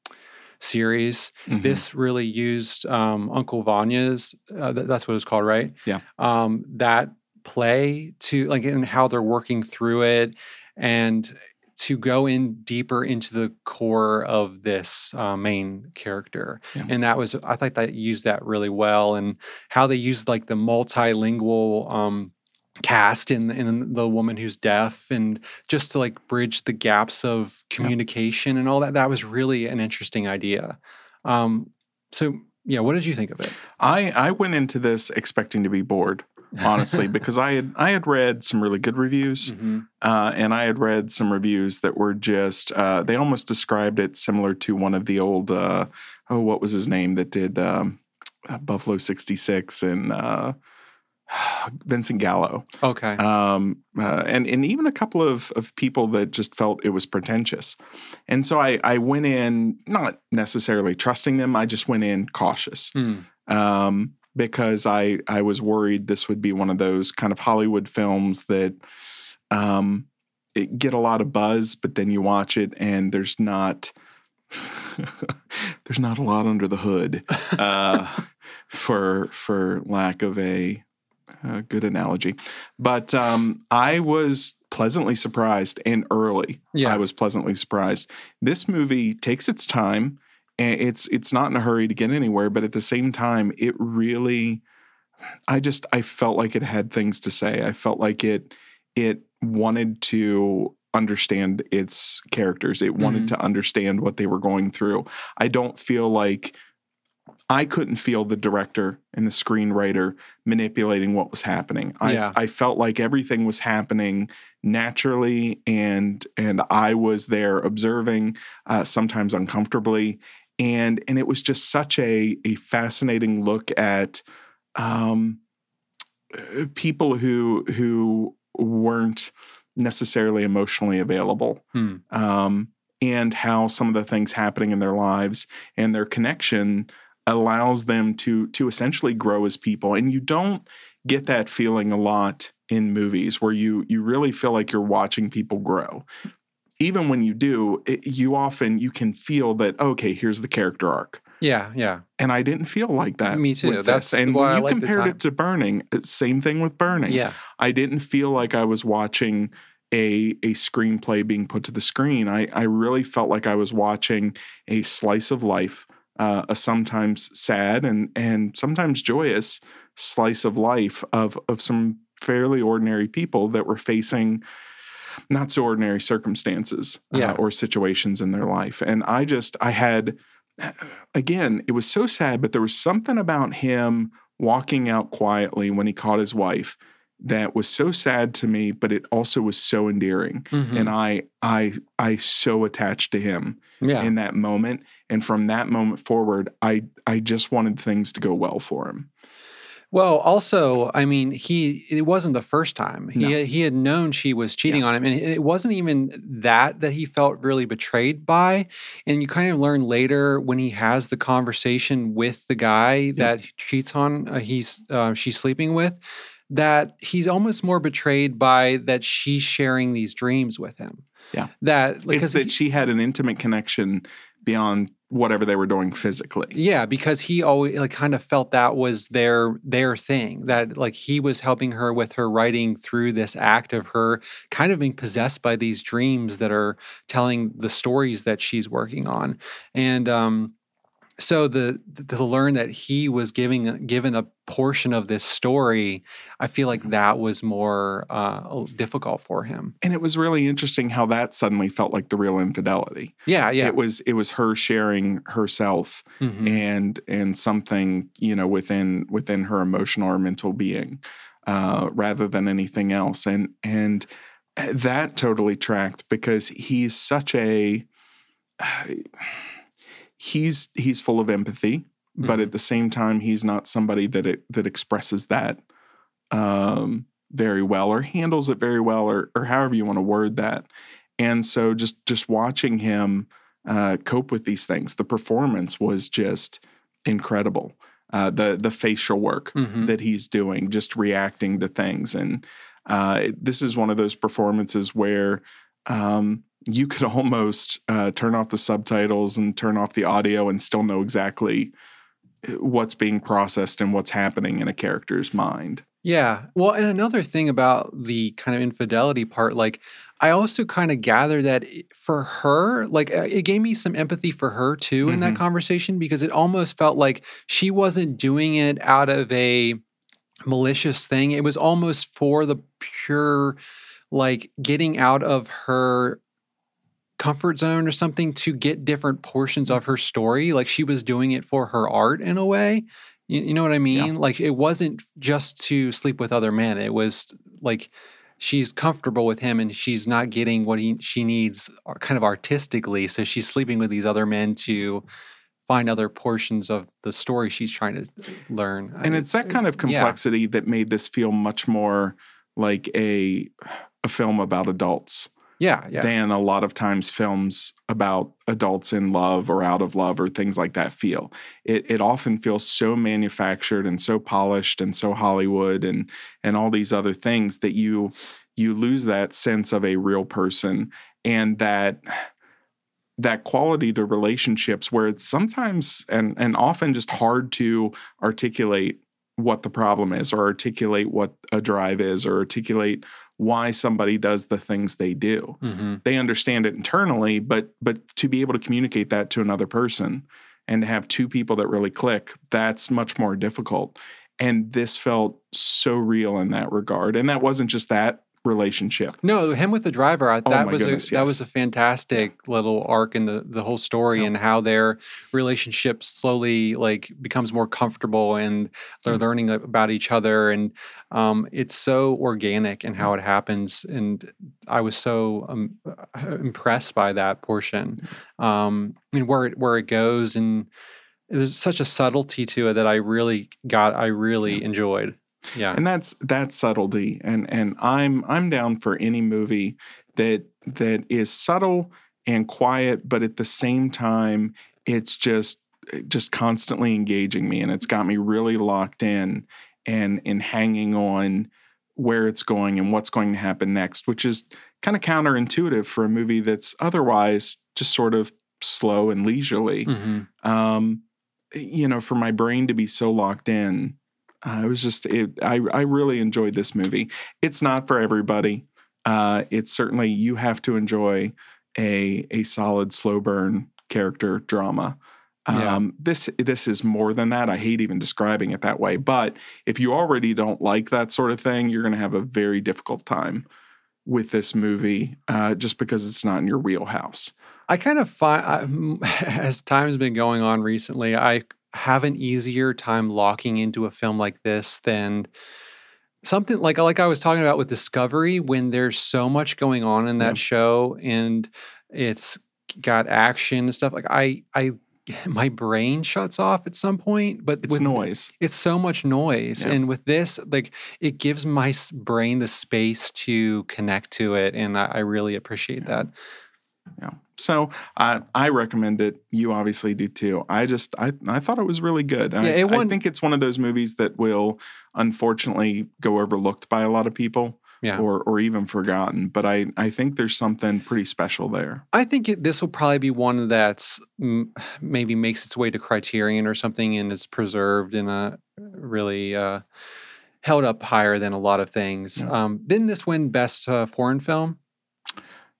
series. Mhm. This really used um, Uncle Vanya's. Uh, th- that's what it's called, right? Yeah. Um, that play to like and how they're working through it and to go in deeper into the core of this uh, main character Yeah. and that was i thought that used that really well and how they used like the multilingual um, cast in in the woman who's deaf and just to like bridge the gaps of communication and all that that was really an interesting idea. Um, so yeah what did you think of it? I I went into this expecting to be bored, honestly, because I had I had read some really good reviews, Mhm. uh, and I had read some reviews that were just uh, they almost described it similar to one of the old uh, oh what was his name that did um, uh, Buffalo sixty six and uh, Vincent Gallo, okay um, uh, and and even a couple of of people that just felt it was pretentious, and so I I went in not necessarily trusting them. I just went in cautious Hmm. um, because I I was worried this would be one of those kind of Hollywood films that um, it get a lot of buzz, but then you watch it and there's not there's not a lot under the hood uh, for for lack of a, a good analogy. But um, I was pleasantly surprised and early. Yeah. I was pleasantly surprised. This movie takes its time and it's it's not in a hurry to get anywhere but at the same time it really i just i felt like it had things to say i felt like it it wanted to understand its characters it wanted Mhm. to understand what they were going through i don't feel like i couldn't feel the director and the screenwriter manipulating what was happening i Yeah. i felt like everything was happening naturally and and i was there observing uh, sometimes uncomfortably and and it was just such a a fascinating look at um, uh, people who who weren't necessarily emotionally available Hmm. um, and how some of the things happening in their lives and their connection allows them to to essentially grow as people and you don't get that feeling a lot in movies where you you really feel like you're watching people grow even when you do it, you often you can feel that okay here's the character arc yeah yeah and I didn't feel like that. Me too. That's this. and when you liked the compared it to Burning, uh, same thing with Burning. yeah I didn't feel like I was watching a a screenplay being put to the screen. I I really felt like I was watching a slice of life, uh, a sometimes sad and and sometimes joyous slice of life of of some fairly ordinary people that were facing not so ordinary circumstances uh, or situations in their life. And I just I had again, it was so sad, but there was something about him walking out quietly when he caught his wife that was so sad to me, but it also was so endearing. Mhm. And I I I so attached to him yeah in that moment. And from that moment forward, I I just wanted things to go well for him. Well, also, I mean, he it wasn't the first time. He No. had, he had known she was cheating on him, and it wasn't even that that he felt really betrayed by. And you kind of learn later when he has the conversation with the guy that he cheats on, uh, he's uh, she's sleeping with, that he's almost more betrayed by that she's sharing these dreams with him. Yeah. that It's because that he- she had an intimate connection beyond whatever they were doing physically. Yeah, because he always like kind of felt that was their their thing. That like he was helping her with her writing through this act of her kind of being possessed by these dreams that are telling the stories that she's working on. And um so the to learn that he was giving given a portion of this story, I feel like that was more uh, difficult for him. And it was really interesting how that suddenly felt like the real infidelity. Yeah, yeah. It was it was her sharing herself Mhm. and and something you know within within her emotional or mental being uh, rather than anything else and and that totally tracked because he's such a he's he's full of empathy, but Mhm. at the same time, he's not somebody that it, that expresses that um, very well or handles it very well, or or however you want to word that. And so, just just watching him uh, cope with these things, the performance was just incredible. Uh, the the facial work Mhm. that he's doing, just reacting to things. And uh, this is one of those performances where um, you could almost uh, turn off the subtitles and turn off the audio and still know exactly uh, what's being processed and what's happening in a character's mind. Yeah. Well, and another thing about the kind of infidelity part, like I also kind of gather that for her, like uh, it gave me some empathy for her too in that Mhm. conversation because it almost felt like she wasn't doing it out of a malicious thing. It was almost for the pure, like getting out of her comfort zone or something to get different portions of her story. Like she was doing it for her art in a way. You, you know what I mean? Like it wasn't just to sleep with other men. It was like she's comfortable with him and she's not getting what he, she needs uh, kind of artistically. So she's sleeping with these other men to find other portions of the story she's trying to learn. And it's that kind of yeah. complexity that made this feel much more like a a film about adults Yeah, yeah. than a lot of times films about adults in love or out of love or things like that feel. It it often feels so manufactured and so polished and so Hollywood and and all these other things that you you lose that sense of a real person and that that quality to relationships where it's sometimes and and often just hard to articulate what the problem is or articulate what a drive is or articulate why somebody does the things they do. Hmm they understand it internally but but to be able to communicate that to another person and to have two people that really click that's much more difficult. And this felt so real in that regard. And that wasn't just that relationship No, him with the driver. I, Oh that my was goodness, a, that was a fantastic little arc in the the whole story Yeah. and how their relationship slowly like becomes more comfortable and they're Yeah. learning about each other and um, it's so organic in how it happens and I was so um, uh, impressed by that portion um, and where it where it goes and there's such a subtlety to it that I really got I really Yeah. enjoyed. Yeah. and that's that's subtlety and and i'm i'm down for any movie that that is subtle and quiet but at the same time it's just just constantly engaging me and it's got me really locked in and and hanging on where it's going and what's going to happen next which is kind of counterintuitive for a movie that's otherwise just sort of slow and leisurely Mhm. um, you know, for my brain to be so locked in, uh, it was just it, I I really enjoyed this movie. It's not for everybody. Uh, it's certainly you have to enjoy a a solid slow burn character drama. Yeah. Um, This this is more than that. I hate even describing it that way. But if you already don't like that sort of thing, you're going to have a very difficult time with this movie, uh, just because it's not in your wheelhouse. I kind of find, as time's been going on recently, I have an easier time locking into a film like this than something like like I was talking about with Discovery when there's so much going on in that Yeah. show and it's got action and stuff. Like I I my brain shuts off at some point, but It's with, noise. it's so much noise Yeah. and with this like it gives my brain the space to connect to it and i, I really appreciate Yeah. that. So I I recommend it. You obviously do too. I just I I thought it was really good. I, Yeah, it I won- think it's one of those movies that will unfortunately go overlooked by a lot of people yeah or or even forgotten. But I I think there's something pretty special there. I think it, this will probably be one that's mm, maybe makes its way to Criterion or something and is preserved in a really uh, held up higher than a lot of things. Yeah. Um, didn't this win Best uh, Foreign Film?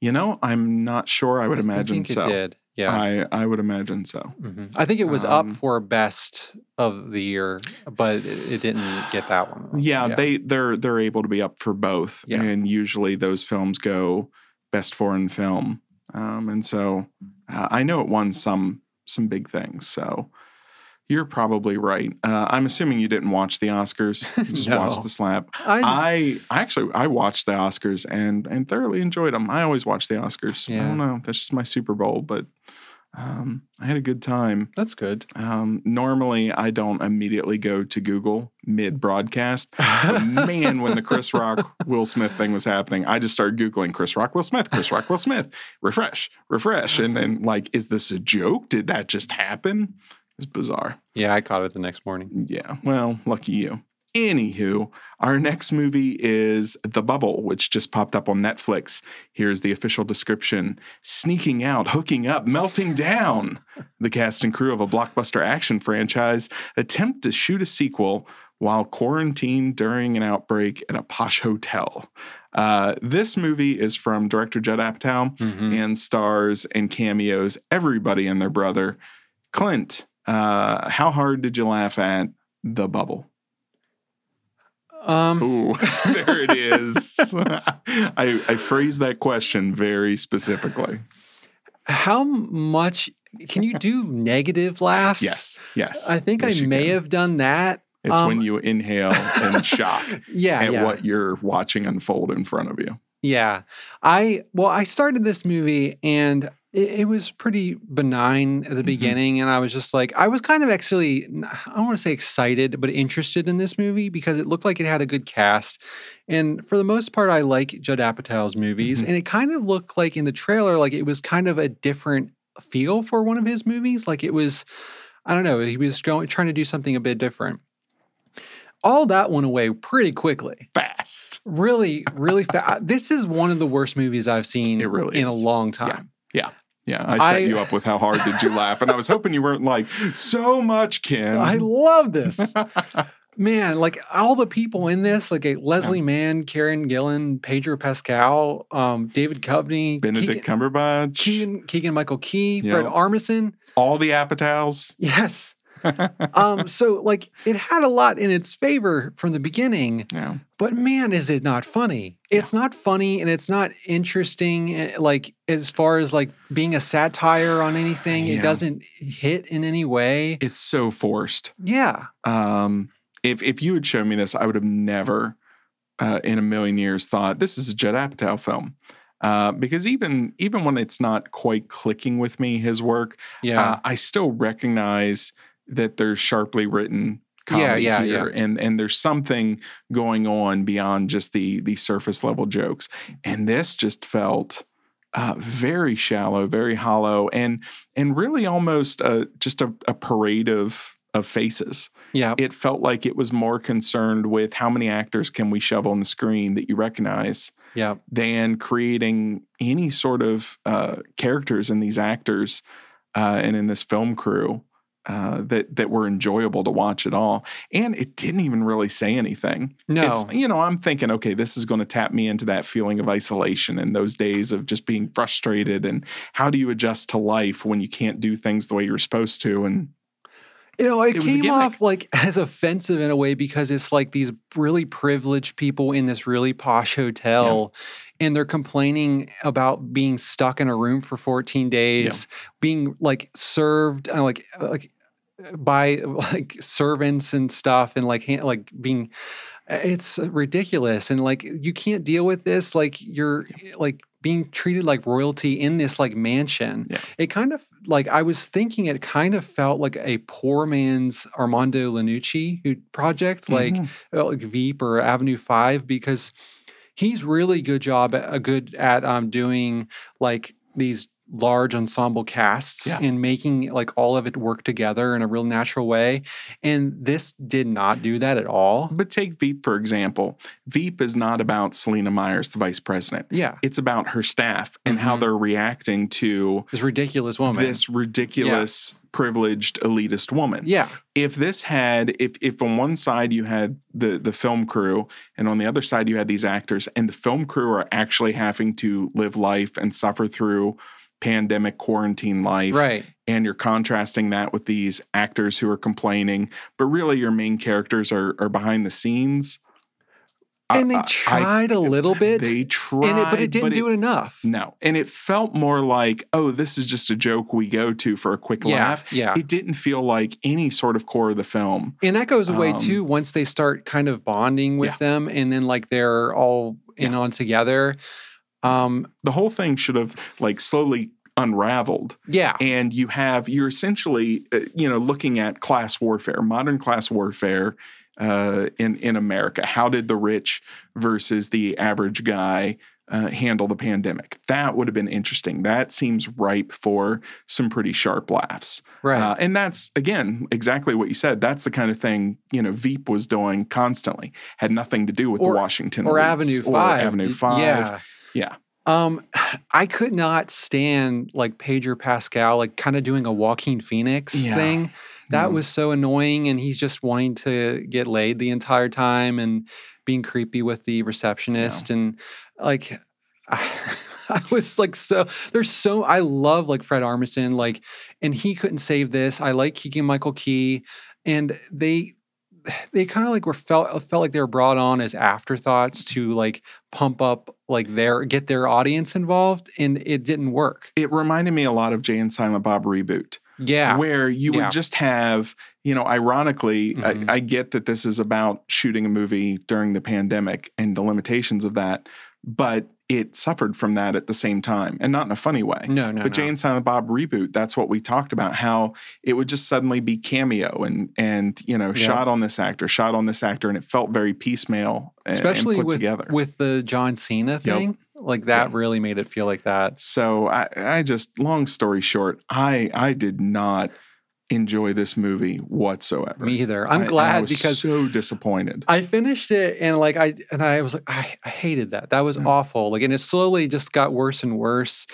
You know, I'm not sure. I would I imagine think so. it did. Yeah, I I would imagine so. Mhm. I think it was Um, up for Best of the Year, but it, it didn't get that one. Yeah, they they're they're able to be up for both, Yeah. and usually those films go best foreign film, um, and so uh, I know it won some some big things. So You're probably right. Uh, I'm assuming you didn't watch the Oscars. You just No. watched the slap. I, I actually I watched the Oscars and and thoroughly enjoyed them. I always watch the Oscars. Yeah. I don't know. That's just my Super Bowl, but um, I had a good time. that's good. Um, normally, I don't immediately go to Google mid broadcast. Man, when the Chris Rock Will Smith thing was happening, I just started Googling Chris Rock Will Smith, Chris Rock Will Smith, refresh, refresh. And then, like, is this a joke? Did that just happen? It's bizarre. yeah, I caught it the next morning. Yeah, well, lucky you. Anywho, our next movie is The Bubble, which just popped up on Netflix. Here's the official description Sneaking out, hooking up, melting down. The cast and crew of a blockbuster action franchise attempt to shoot a sequel while quarantined during an outbreak at a posh hotel. Uh, this movie is from director Judd Apatow Mhm. and stars and cameos everybody and their brother. Clint, uh, how hard did you laugh at The Bubble? Um, Ooh, there it is. I, I phrased that question very specifically. how much can you do negative laughs? Yes, yes. I think Yes, I may can. have done that. It's um, when you inhale in shock Yeah, at yeah. what you're watching unfold in front of you. Yeah. I well, I started this movie and it, it was pretty benign at the Mhm. beginning, and I was just like, I was kind of actually, I don't want to say excited, but interested in this movie because it looked like it had a good cast, and for the most part, I like Judd Apatow's movies, Mhm. and it kind of looked like in the trailer, like it was kind of a different feel for one of his movies, like it was, I don't know, he was going trying to do something a bit different. All that went away pretty quickly Fast. really, really fast. This is one of the worst movies I've seen really in is. a long time. Yeah, Yeah, I set I- you up with how hard did you laugh, and I was hoping you weren't like so much, Ken. I love this. Man, like all the people in this, like Leslie Mann, Karen Gillan, Pedro Pascal, um, David Duchovny, Benedict Keegan, Cumberbatch, Keegan, Keegan Michael Key, Yeah. Fred Armisen. all the Apatows. Yes. Um, so like it had a lot in its favor from the beginning, yeah. but man, is it not funny? It's not funny and it's not interesting. eh, Like as far as like being a satire on anything, Yeah. it doesn't hit in any way. It's so forced. Yeah, Um, if if you had shown me this, I would have never, uh, in a million years, thought this is a Judd Apatow film. Uh, because even even when it's not quite clicking with me, his work, yeah, uh, I still recognize that there's sharply written comedy Yeah, yeah, here, and and there's something going on beyond just the the surface level jokes. And this just felt uh, very shallow, very hollow, and and really almost uh, just a, a parade of of faces yeah, it felt like it was more concerned with how many actors can we shove on the screen that you recognize yeah. than creating any sort of uh, characters in these actors uh, and in this film crew uh, that that were enjoyable to watch at all. And it didn't even really say anything. No, It's, you know, I'm thinking, okay, this is going to tap me into that feeling of isolation and those days of just being frustrated. And how do you adjust to life when you can't do things the way you're supposed to? And you know, it, it came off like as offensive in a way because it's like these really privileged people in this really posh hotel. And they're complaining about being stuck in a room for 14 days, being like served, uh, like uh, like by like servants and stuff, and like han- like being. It's ridiculous, and like you can't deal with this. Like you're like being treated like royalty in this like mansion. Yeah. It kind of like I was thinking. It kind of felt like a poor man's Armando Iannucci who project, like Mhm. uh, like Veep or Avenue Five, because he's really good job at, a good at um doing like these large ensemble casts Yeah. and making like all of it work together in a real natural way and this did not do that at all But take Veep, for example. Veep is not about Selina Myers, the vice president. yeah It's about her staff and how Mhm. they're reacting to this ridiculous woman this ridiculous, privileged, elitist woman. yeah If this had, if if on one side you had the the film crew and on the other side you had these actors, and the film crew are actually having to live life and suffer through pandemic quarantine life, right and you're contrasting that with these actors who are complaining, but really your main characters are are behind the scenes. and they I- tried a little bit, They tried, and it, but it didn't do it enough. No, and it felt more like, oh, this is just a joke we go to for a quick yeah, laugh. yeah. It didn't feel like any sort of core of the film. And that goes away Um, too once they start kind of bonding with Yeah. them and then like they're all in on together. Um The whole thing should have like slowly unraveled yeah. and you have you're essentially uh, you know looking at class warfare modern class warfare uh, in in america how did the rich versus the average guy uh, handle the pandemic that would have been interesting that seems ripe for some pretty sharp laughs right. uh, and that's again exactly what you said that's the kind of thing you know veep was doing constantly had nothing to do with Or- the washington or elites Avenue or 5. avenue 5 Yeah. Yeah. Um I could not stand like Pedro Pascal like kind of doing a Joaquin Phoenix Yeah. thing. That Mm. was so annoying and he's just wanting to get laid the entire time and being creepy with the receptionist and like I, I was like so there's so I love like Fred Armisen like and he couldn't save this. I like Keegan Michael Key and they they kind of like were felt felt like they were brought on as afterthoughts to like pump up like their get their audience involved and it didn't work. it reminded me a lot of jay and silent bob reboot Yeah. where you Yeah. would just have, you know, ironically, Mhm. I, I get that this is about shooting a movie during the pandemic and the limitations of that, but it suffered from that at the same time and not in a funny way. no, no. but no. Jay and Silent Bob reboot, that's what we talked about, how it would just suddenly be cameo and and you know, Yep. shot on this actor, shot on this actor, and it felt very piecemeal especially put with together. with the John Cena thing. Like that really made it feel like that. So I, I just long story short, I I did not enjoy this movie whatsoever. Me either. I'm I- I glad was because so disappointed. I finished it and like I and I was like I, I hated that. That was Yeah. awful. Like and it slowly just got worse and worse.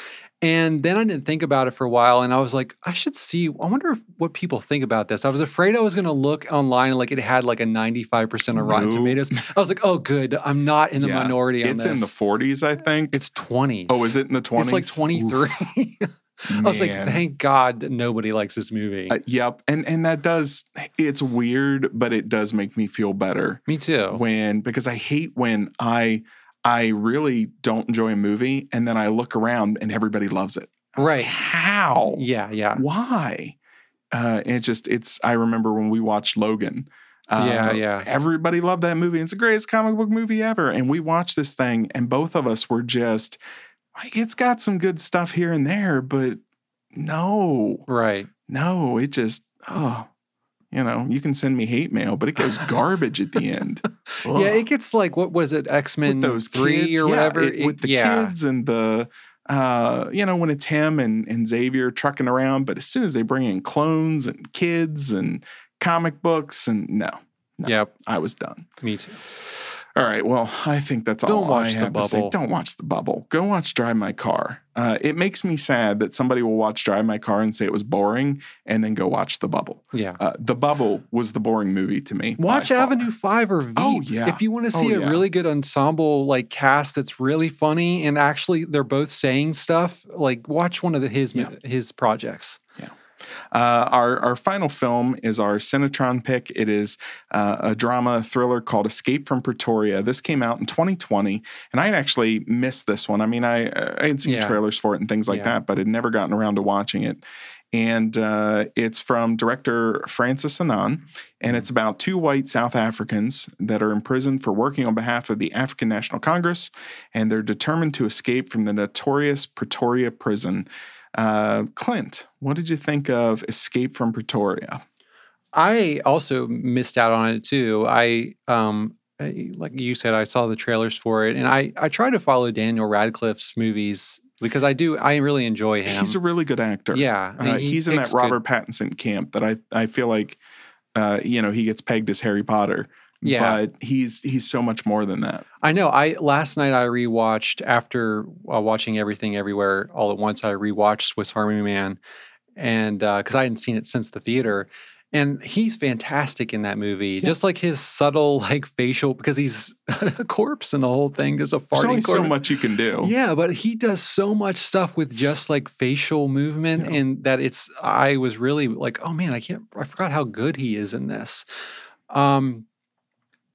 And then I didn't think about it for a while and I was like I should see I wonder if, what people think about this. I was afraid I was going to look online like it had like a 95% of Rotten No. Tomatoes. I was like, "Oh good, I'm not in the Yeah. minority on It's this." in the 40s, I think. it's 20s. oh, is it in the 20s? It's like 23. I was like, "Thank God nobody likes this movie." Uh, yep, and and that does. It's weird, but it does make me feel better Me too. when because I hate when I I really don't enjoy a movie and then I look around and everybody loves it. Right. How? Yeah, yeah. Why? Uh, it just it's. I remember when we watched Logan. Uh, Yeah, yeah. Everybody loved that movie. It's the greatest comic book movie ever. And we watched this thing, and both of us were just like, it's got some good stuff here and there, but no, Right. no, it just oh, you know, you can send me hate mail, but it goes garbage at the end. Yeah, it gets like what was it, X Men with those three kids, or yeah, whatever? it- It- with the yeah. kids and the uh, you know, when it's him and, and Xavier trucking around, but as soon as they bring in clones and kids and comic books and no, no. Yep, I was done. me too. All right. Well, I think that's Don't all watch I The have to say. Bubble. Don't watch the bubble. Go watch Drive My Car. Uh, it makes me sad that somebody will watch Drive My Car and say it was boring, and then go watch The Bubble. Yeah. Uh, the Bubble was the boring movie to me. Watch. Avenue Five or Veep. Oh, yeah. If you want to Oh, see a really good ensemble like cast that's really funny and actually they're both saying stuff, like watch one of the, his Yeah. his projects. Uh, our our final film is our Cinetron pick. It is uh, a drama thriller called Escape from Pretoria. This came out in 2020, and I had actually missed this one. I mean, I I had seen Yeah. trailers for it and things like Yeah. that, but had never gotten around to watching it. And uh, it's from director Francis Annan, and it's about two white South Africans that are imprisoned for working on behalf of the African National Congress, and they're determined to escape from the notorious Pretoria prison. Uh, Clint, what did you think of Escape from Pretoria? I also missed out on it too. I um like you said, I saw the trailers for it, and I I try to follow Daniel Radcliffe's movies because I do. I really enjoy him. He's a really good actor. yeah, Uh, he he's in that picks good- Robert Pattinson camp that I I feel like, uh, you know, he gets pegged as Harry Potter. Yeah. but he's he's so much more than that. I know. I last night I rewatched after uh, watching everything everywhere all at once. I rewatched Swiss Army Man, and because I hadn't seen it since the theater, and he's fantastic in that movie. Just like his subtle like facial because he's a corpse and the whole thing is a There's farting only so much you can do. Yeah, but he does so much stuff with just like facial movement, Yeah. and that it's. I was really like, oh man, I can't. I forgot how good he is in this. Um,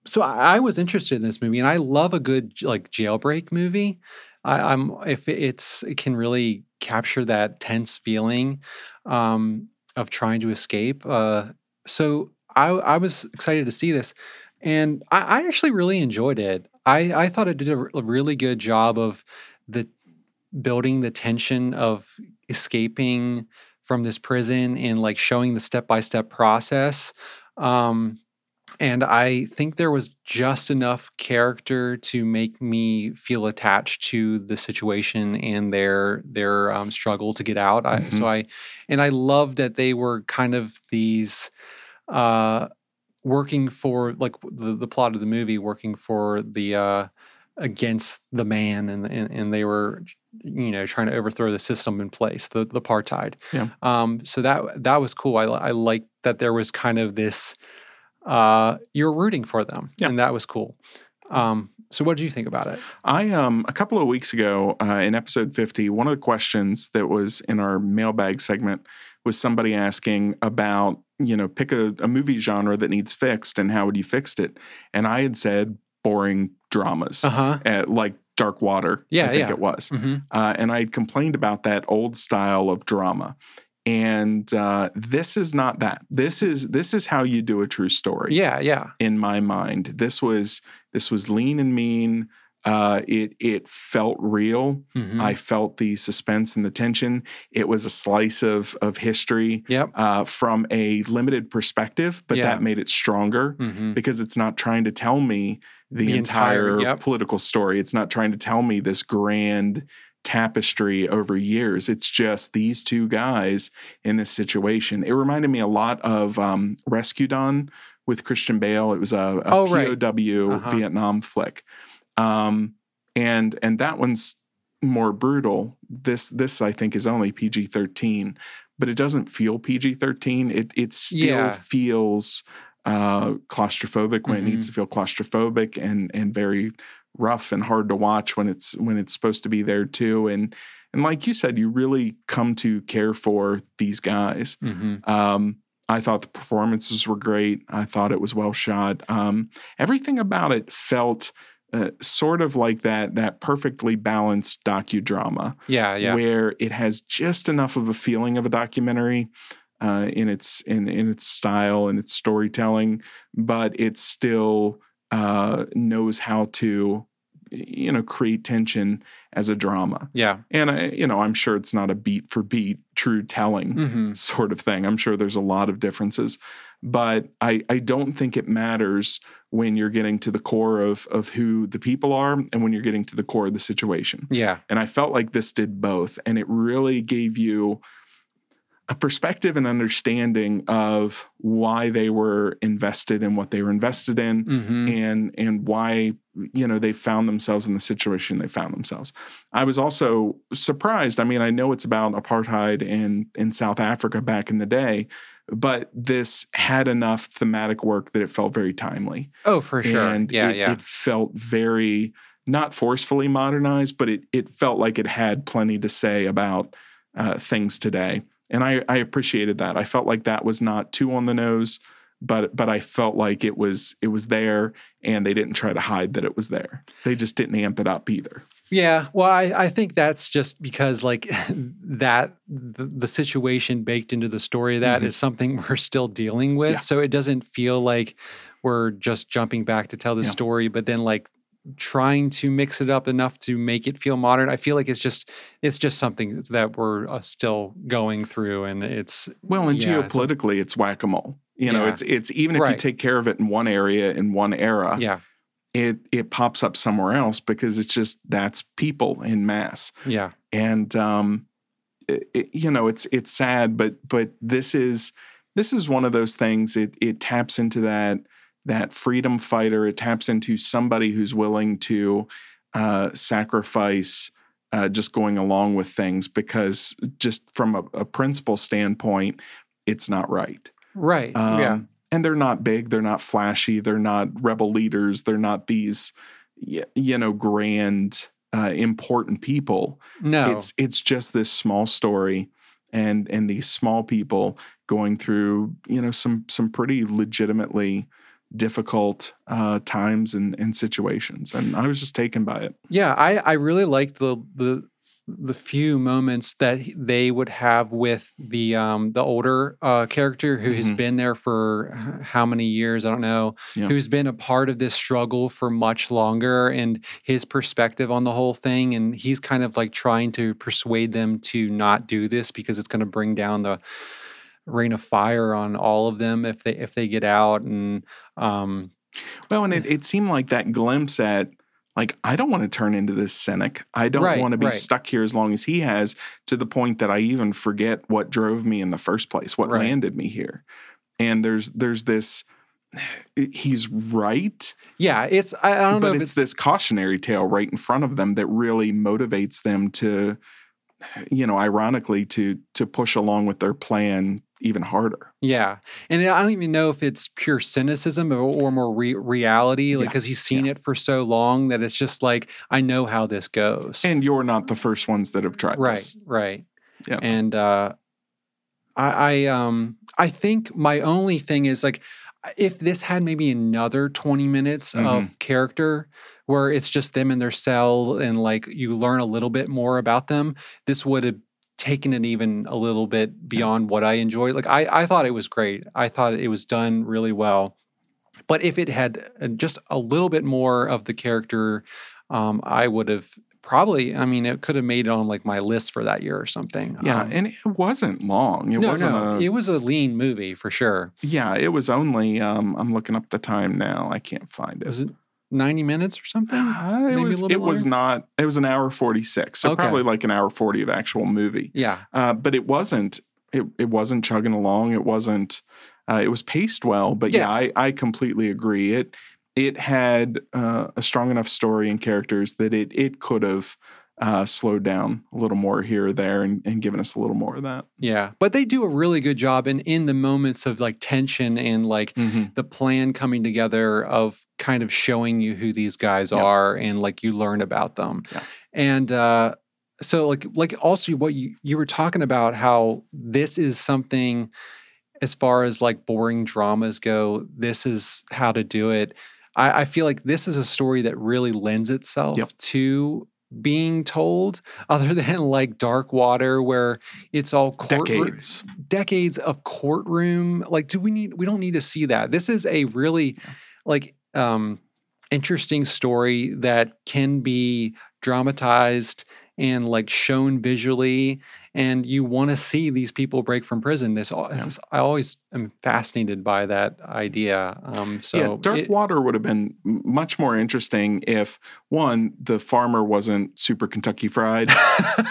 so I, I was interested in this movie, and I love a good like jailbreak movie. I, I'm if it's it can really capture that tense feeling um, of trying to escape. Uh, so I, I was excited to see this, and I, I actually really enjoyed it. I, I thought it did a, r- a really good job of the building the tension of escaping from this prison and like showing the step by step process. Um, and I think there was just enough character to make me feel attached to the situation and their their um, struggle to get out. I, so I and I loved that they were kind of these uh, working for like the, the plot of the movie, working for the uh, against the man, and, and and they were you know trying to overthrow the system in place, the the apartheid. Yeah. Um, so that that was cool. I I liked that there was kind of this. Uh, you're rooting for them, Yeah. and that was cool. Um, so what did you think about it? I um a couple of weeks ago uh, in episode 50, one of the questions that was in our mailbag segment was somebody asking about, you know, pick a, a movie genre that needs fixed and how would you fix it? And I had said boring dramas, Uh huh. uh, like Dark Water. Yeah, I think yeah. it was. hmm Uh, and I had complained about that old style of drama. And uh, this is not that. This is this is how you do a true story Yeah, yeah. in my mind. This was this was lean and mean. Uh, it it felt real. Mhm. I felt the suspense and the tension. It was a slice of of history Yep. uh, from a limited perspective, but Yeah. that made it stronger hmm because it's not trying to tell me the, The entire- entire, yep. political story. It's not trying to tell me this grand tapestry over years. It's just these two guys in this situation. It reminded me a lot of um, Rescue Dawn with Christian Bale. It was a, a Oh, right. POW Uh-huh. Vietnam flick, um, and and that one's more brutal. This this I think is only PG thirteen, but it doesn't feel PG thirteen. It it still Yeah. feels uh, claustrophobic when it needs Mm-hmm. to feel claustrophobic and and very rough and hard to watch when it's when it's supposed to be there too. And and like you said, you really come to care for these guys. hmm Um, I thought the performances were great. I thought it was well shot. Um, everything about it felt uh, sort of like that that perfectly balanced docudrama Yeah, yeah. where it has just enough of a feeling of a documentary uh, in its in in its style and its storytelling, but it's still uh, knows how to you know create tension as a drama. yeah. And I, you know, I'm sure it's not a beat for beat true telling hmm sort of thing. I'm sure there's a lot of differences, but I, I don't think it matters when you're getting to the core of of who the people are and when you're getting to the core of the situation. Yeah. And I felt like this did both, and it really gave you a perspective and understanding of why they were invested in what they were invested in hmm and and why you know they found themselves in the situation they found themselves. I was also surprised. I mean, I know it's about apartheid in in South Africa back in the day, but this had enough thematic work that it felt very timely. Oh, for sure. And yeah, it, yeah. it felt very not forcefully modernized, but it it felt like it had plenty to say about uh, things today. And I, I appreciated that. I felt like that was not too on the nose, but but I felt like it was it was there, and they didn't try to hide that it was there. They just didn't amp it up either. Yeah, well, I, I think that's just because like that the, the situation baked into the story of that is Mhm. something we're still dealing with. Yeah. So it doesn't feel like we're just jumping back to tell the Yeah. story, but then like trying to mix it up enough to make it feel modern. I feel like it's just it's just something that we're uh, still going through, and it's Well, and Yeah, it's geopolitically, it's whack a mole. You know, Yeah. it's it's even if you take care of it in one area in one era, yeah, it it pops up somewhere else because it's just that's people in mass. yeah, and um, it, it- you know it's it's sad, but but this is this is one of those things. It it taps into that that freedom fighter. It taps into somebody who's willing to uh, sacrifice. Uh, just going along with things because just from a, a principle standpoint, it's not right. right, Um, yeah, And they're not big. They're not flashy. They're not rebel leaders. They're not these, you know, grand, uh, important people no, it's it's just this small story and and these small people going through you know some some pretty legitimately difficult uh, times and, and situations. And I was just taken by it. Yeah, I, I really liked the the the few moments that they would have with the um the older uh character who has Mhm. been there for how many years I don't know Yeah. who's been a part of this struggle for much longer and his perspective on the whole thing and he's kind of like trying to persuade them to not do this because it's going to bring down the rain of fire on all of them if they if they get out and um Well, and it, it seemed like that glimpse at like I don't want to turn into this cynic. I don't Right, want to be right. stuck here as long as he has to the point that I even forget what drove me in the first place, what Right. landed me here. And there's there's this he's right, yeah it's I, I don't know but if it's, this cautionary tale right in front of them that really motivates them to you know, ironically to to push along with their plan even harder. Yeah, and I don't even know if it's pure cynicism or, or more re- reality, like Yeah, because he's seen it for so long that it's just like I know how this goes. And you're not the first ones that have tried right, this. right. Yeah. And uh, I, I, um, I think my only thing is like, if this had maybe another twenty minutes Mm-hmm. of character where it's just them in their cell and like you learn a little bit more about them, this would have taken it even a little bit beyond what I enjoyed. Like I, I thought it was great. I thought it was done really well. But if it had uh, just a little bit more of the character, um, I would have probably. I mean, it could have made it on like my list for that year or something. Yeah, Um, and it wasn't long. It no, wasn't no, a it was a lean movie for sure. Yeah, it was only. Um, I'm looking up the time now. I can't find it. Was it ninety minutes or something? Uh, it a was. It was not. It was an hour forty six. So Okay. probably like an hour forty of actual movie. Yeah, Uh, but it wasn't. It it wasn't chugging along. It wasn't. Uh, it was paced well. But yeah, Yeah. I I completely agree. It it had uh, a strong enough story and characters that it it could have. Uh, slowed down a little more here or there and, and given us a little more of that. yeah. But they do a really good job in in the moments of like tension and like the plan coming together of kind of showing you who these guys Yeah. are and like you learn about them. Yeah. And uh so like like also what you you were talking about how this is something as far as like boring dramas go, this is how to do it. I, I feel like this is a story that really lends itself Yep. to being told, other than like Dark Water, where it's all court Decades. decades of courtroom like do we need we don't need to see that this is a really like um interesting story that can be dramatized and like shown visually and you want to see these people break from prison this, Yeah. this- i always am fascinated by that idea um so yeah, Dark it- Water would have been much more interesting if one, the farmer wasn't super Kentucky fried,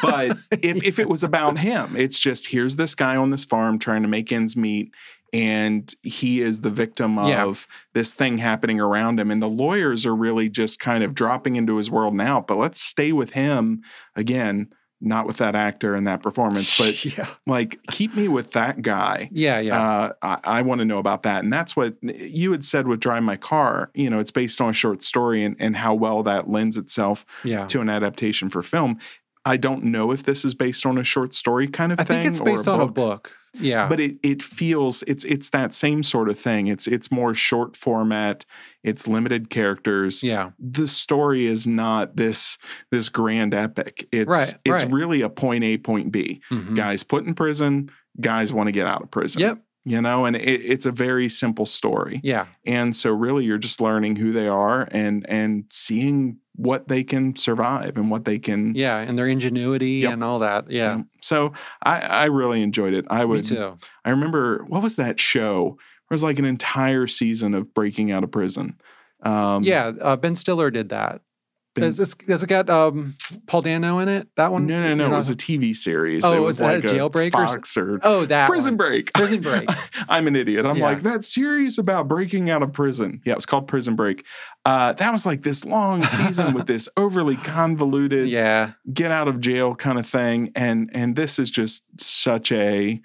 but if, if it was about him, it's just here's this guy on this farm trying to make ends meet, and he is the victim of Yeah. this thing happening around him. And the lawyers are really just kind of dropping into his world now. But let's stay with him again, not with that actor and that performance, but yeah like keep me with that guy. yeah yeah Uh, I, I want to know about that. And that's what you had said with Drive My Car. You know, it's based on a short story and, and how well that lends itself yeah to an adaptation for film. I don't know if this is based on a short story kind of i thing. I think it's based on a book yeah But it it feels it's it's that same sort of thing. It's it's more short format. It's limited characters. yeah The story is not this this grand epic. It's Right, it's right. really a point A, point B. Mhm. Guys put in prison. Guys want to get out of prison yep you know and it, it's a very simple story yeah and so really you're just learning who they are and and seeing what they can survive and what they can yeah and their ingenuity Yep. and all that yeah. So i i really enjoyed it. I me would too. I remember what was that show? It was like an entire season of breaking out of prison. Um yeah uh, ben stiller did that Does, this, does it got um, Paul Dano in it? That one? no no no it was a tv series Oh, it was was that like a a Jailbreak or s- fox or, oh, that prison one. break Prison Break. i'm an idiot i'm Yeah. like that series about breaking out of prison yeah it was called prison break uh, that was like this long season with this overly convoluted Yeah, get out of jail kind of thing and and this is just such a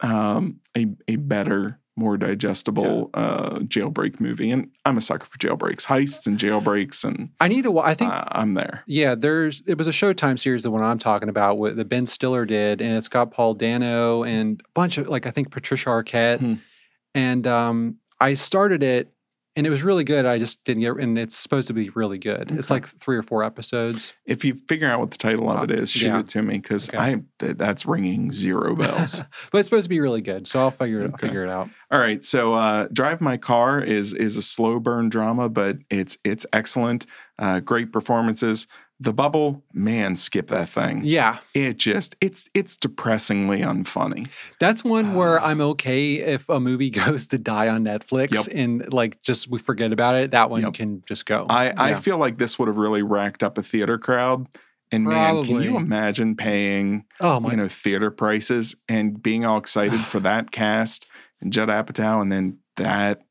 um a a better more digestible uh jailbreak movie and i'm a sucker for jailbreaks heists and jailbreaks and I need to. wa- I think. uh, i'm there yeah, there's. It was a Showtime series, the one I'm talking about, with, that Ben Stiller did, and it's got Paul Dano and a bunch of like I think Patricia Arquette, Hmm. and um, I started it, and it was really good. I just didn't get, and it's supposed to be really good. It's like three or four episodes. If you figure out what the title of it is, shoot Yeah. it to me because Okay. I th- that's ringing zero bells. but it's supposed to be really good. So I'll figure it, I'll figure it out. All right, so uh, Drive My Car is is a slow burn drama, but it's it's excellent. Uh, great performances. The Bubble, man, skip that thing. Yeah, It just it's it's depressingly unfunny. that's one where Uh, I'm okay if a movie goes to die on Netflix Yep. and like just we forget about it. That one Yep. can just go. I I feel like this would have really racked up a theater crowd. And man, can you imagine paying oh my you know theater prices and being all excited for that cast and Judd Apatow, and then that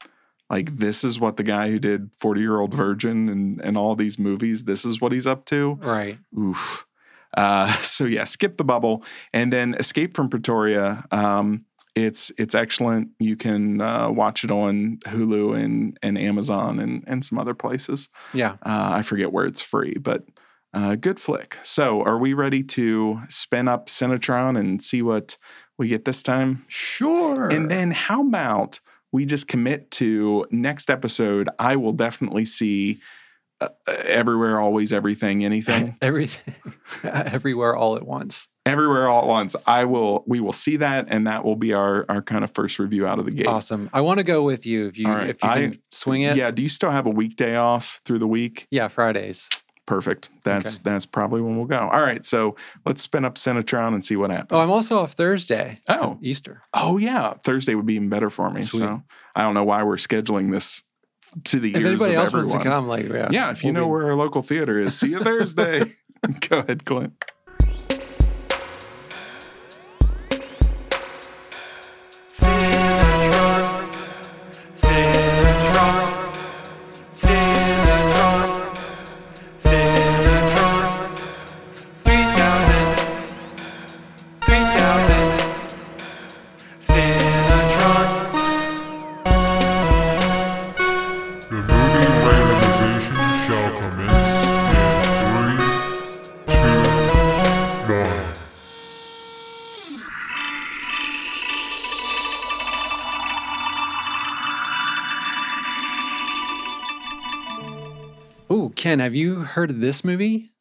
like this is what the guy who did Forty Year Old Virgin and and all these movies, this is what he's up to. right. Oof. Uh, so yeah, skip the bubble and then Escape from Pretoria. Um, it's it's excellent. You can uh, watch it on Hulu and and Amazon and and some other places. Yeah. Uh, I forget where it's free, but uh, good flick. So, are we ready to spin up Cinetron and see what we get this time? Sure. And then, how about we just commit to next episode? I will definitely see uh, uh, everywhere, always, everything, anything, everything, everywhere, all at once. everywhere, all at once. I will. We will see that, and that will be our our kind of first review out of the gate. Awesome. I want to go with you if you right. if you can I- swing it. Yeah. Do you still have a weekday off through the week? Yeah, Fridays. Perfect. That's that's probably when we'll go. All right, so let's spin up Cinetron and see what happens. Oh, I'm also off Thursday. Oh. Easter. Oh yeah, Thursday would be even better for me. Sweet. So I don't know why we're scheduling this to the If ears anybody of else wants everyone. to come, like yeah, yeah, if you we'll know be- where our local theater is, see you Thursday. go ahead, Clint. Heard of this movie?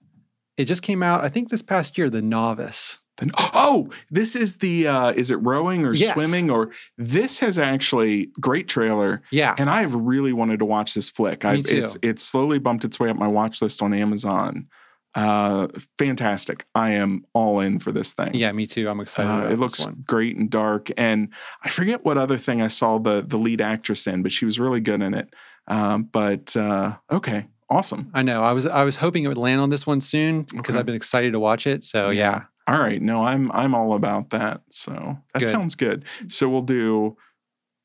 It just came out, I think, this past year. The Novice. Then, oh, this is the uh is it rowing or Yes. swimming or this has actually great trailer. Yeah. And I've really wanted to watch this flick. Me I've, too. It's it's slowly bumped its way up my watch list on Amazon. Uh, fantastic! I am all in for this thing. yeah, me too. I'm excited. Uh, it looks great and dark, and I forget what other thing I saw the the lead actress in, but she was really good in it. Um, but uh, okay, awesome. I know. I was I was hoping it would land on this one soon because Okay. I've been excited to watch it. So yeah. All right, no, I'm I'm all about that. So that Good. sounds good. So we'll do.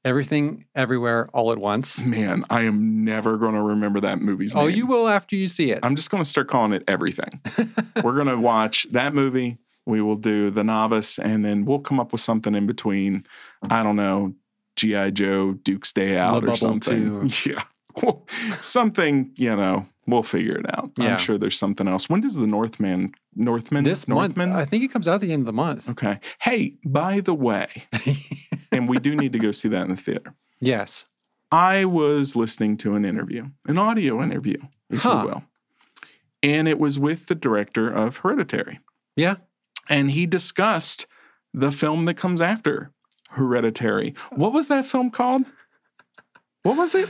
Everything, everywhere, all at once. Man, I am never going to remember that movie's Oh, name. you will after you see it. I'm just going to start calling it everything. We're going to watch that movie. We will do The Novice, and then we'll come up with something in between. I don't know, G.I. Joe, Duke's Day Out, or something. Yeah. Well, something, you know, we'll figure it out. Yeah. I'm sure there's something else. When does The Northman, Northman, this Northman? month, I think it comes out at the end of the month. okay. Hey, by the way, and we do need to go see that in the theater. yes. I was listening to an interview, an audio interview, if Huh. you will. And it was with the director of Hereditary. Yeah. And he discussed the film that comes after Hereditary. What was that film called? What was it?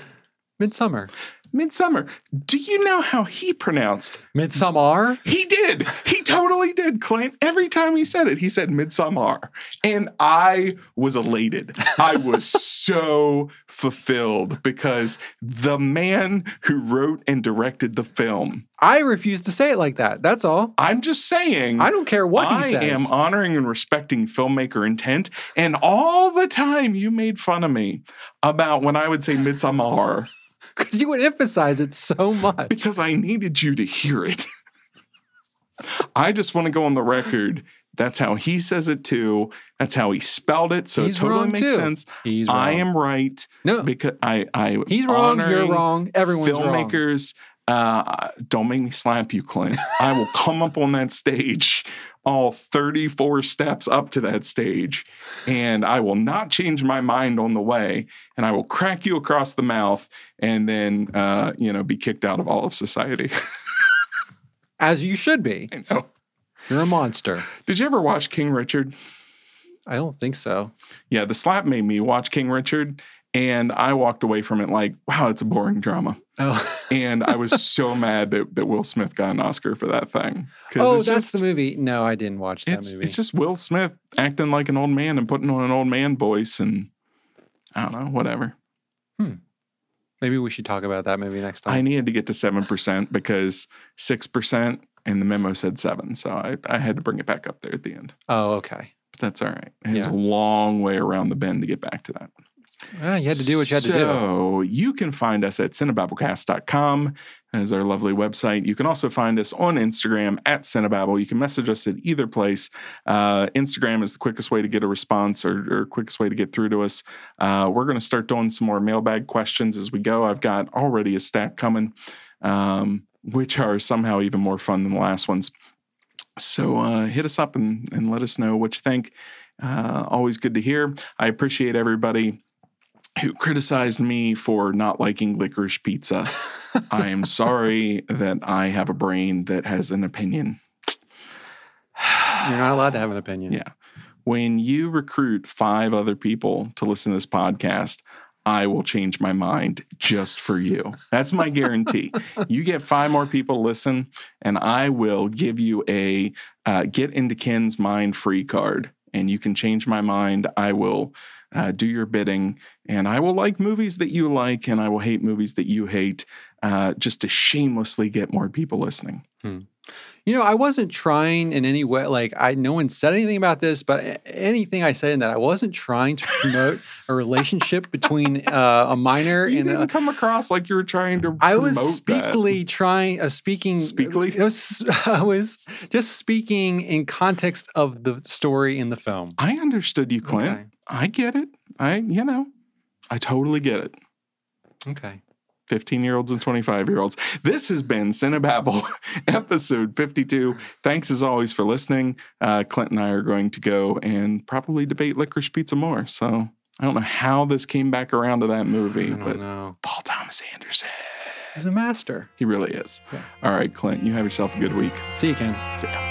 Midsummer. Midsummer. Do you know how he pronounced? Midsummer. He did. He totally did, Clint. Every time he said it, he said Midsummer. And I was elated. I was so fulfilled because the man who wrote and directed the film, I refuse to say it like that. That's all. I'm just saying. I don't care what I he says. I am honoring and respecting filmmaker intent. And all the time you made fun of me about when I would say Midsummer Because you would emphasize it so much. because I needed you to hear it. I just want to go on the record. That's how he says it too. That's how he spelled it. So He's it totally wrong, makes too. sense. He's wrong. I am right no. because I I He's wrong. You're wrong. Everyone's wrong. filmmakers. Uh, don't make me slap you, Clint. I will come up on that stage all 34 steps up to that stage, and I will not change my mind on the way, and I will crack you across the mouth, and then uh, you know be kicked out of all of society. As you should be. I know. You're a monster. Did you ever watch King Richard? I don't think so. Yeah, the slap made me watch King Richard, and I walked away from it like, wow, it's a boring drama. Oh, And I was so mad that, that Will Smith got an Oscar for that thing. oh it's that's just- the movie. No, I didn't watch that It's, movie. it's just Will Smith acting like an old man and putting on an old man voice, and I don't know, whatever. Hmm. Maybe we should talk about that movie next time. I needed to get to seven percent because six percent, and the memo said seven, so I, I had to bring it back up there at the end. oh, okay. But that's all right. It was Yeah. a long way around the bend to get back to that. Ah, you had to do what you had to do. So you can find us at cinebabblecast.com as our lovely website. You can also find us on Instagram at Cinebabble. You can message us at either place. Uh, Instagram is the quickest way to get a response or, or quickest way to get through to us. Uh, we're going to start doing some more mailbag questions as we go. I've got already a stack coming, um, which are somehow even more fun than the last ones. So uh, hit us up and, and let us know what you think. Uh, always good to hear. I appreciate everybody who criticized me for not liking licorice pizza. I am sorry that I have a brain that has an opinion. You're not allowed to have an opinion. Yeah. When you recruit five other people to listen to this podcast, I will change my mind just for you. That's my guarantee. you get five more people to listen, and I will give you a uh, get into Ken's mind free card, and you can change my mind. I will uh, do your bidding, and I will like movies that you like, and I will hate movies that you hate, uh, just to shamelessly get more people listening. You know, I wasn't trying in any way. Like, I no one said anything about this, but anything I said in that, I wasn't trying to promote a relationship between uh, a minor You and didn't a. come across like you were trying to. I was promote that. speakly trying, uh, speaking. Speakly? It was, I was just speaking in context of the story in the film. I understood you, Clint. Okay. I get it. I, you know, I totally get it. Okay. 15 year olds and 25 year olds. This has been Cinebabble, episode 52. Thanks as always for listening. Uh, Clint and I are going to go and probably debate licorice pizza more. So I don't know how this came back around to that movie, but know. Paul Thomas Anderson. He's a master. He really is. Yeah. All right, Clint, you have yourself a good week. See you, Ken. See ya.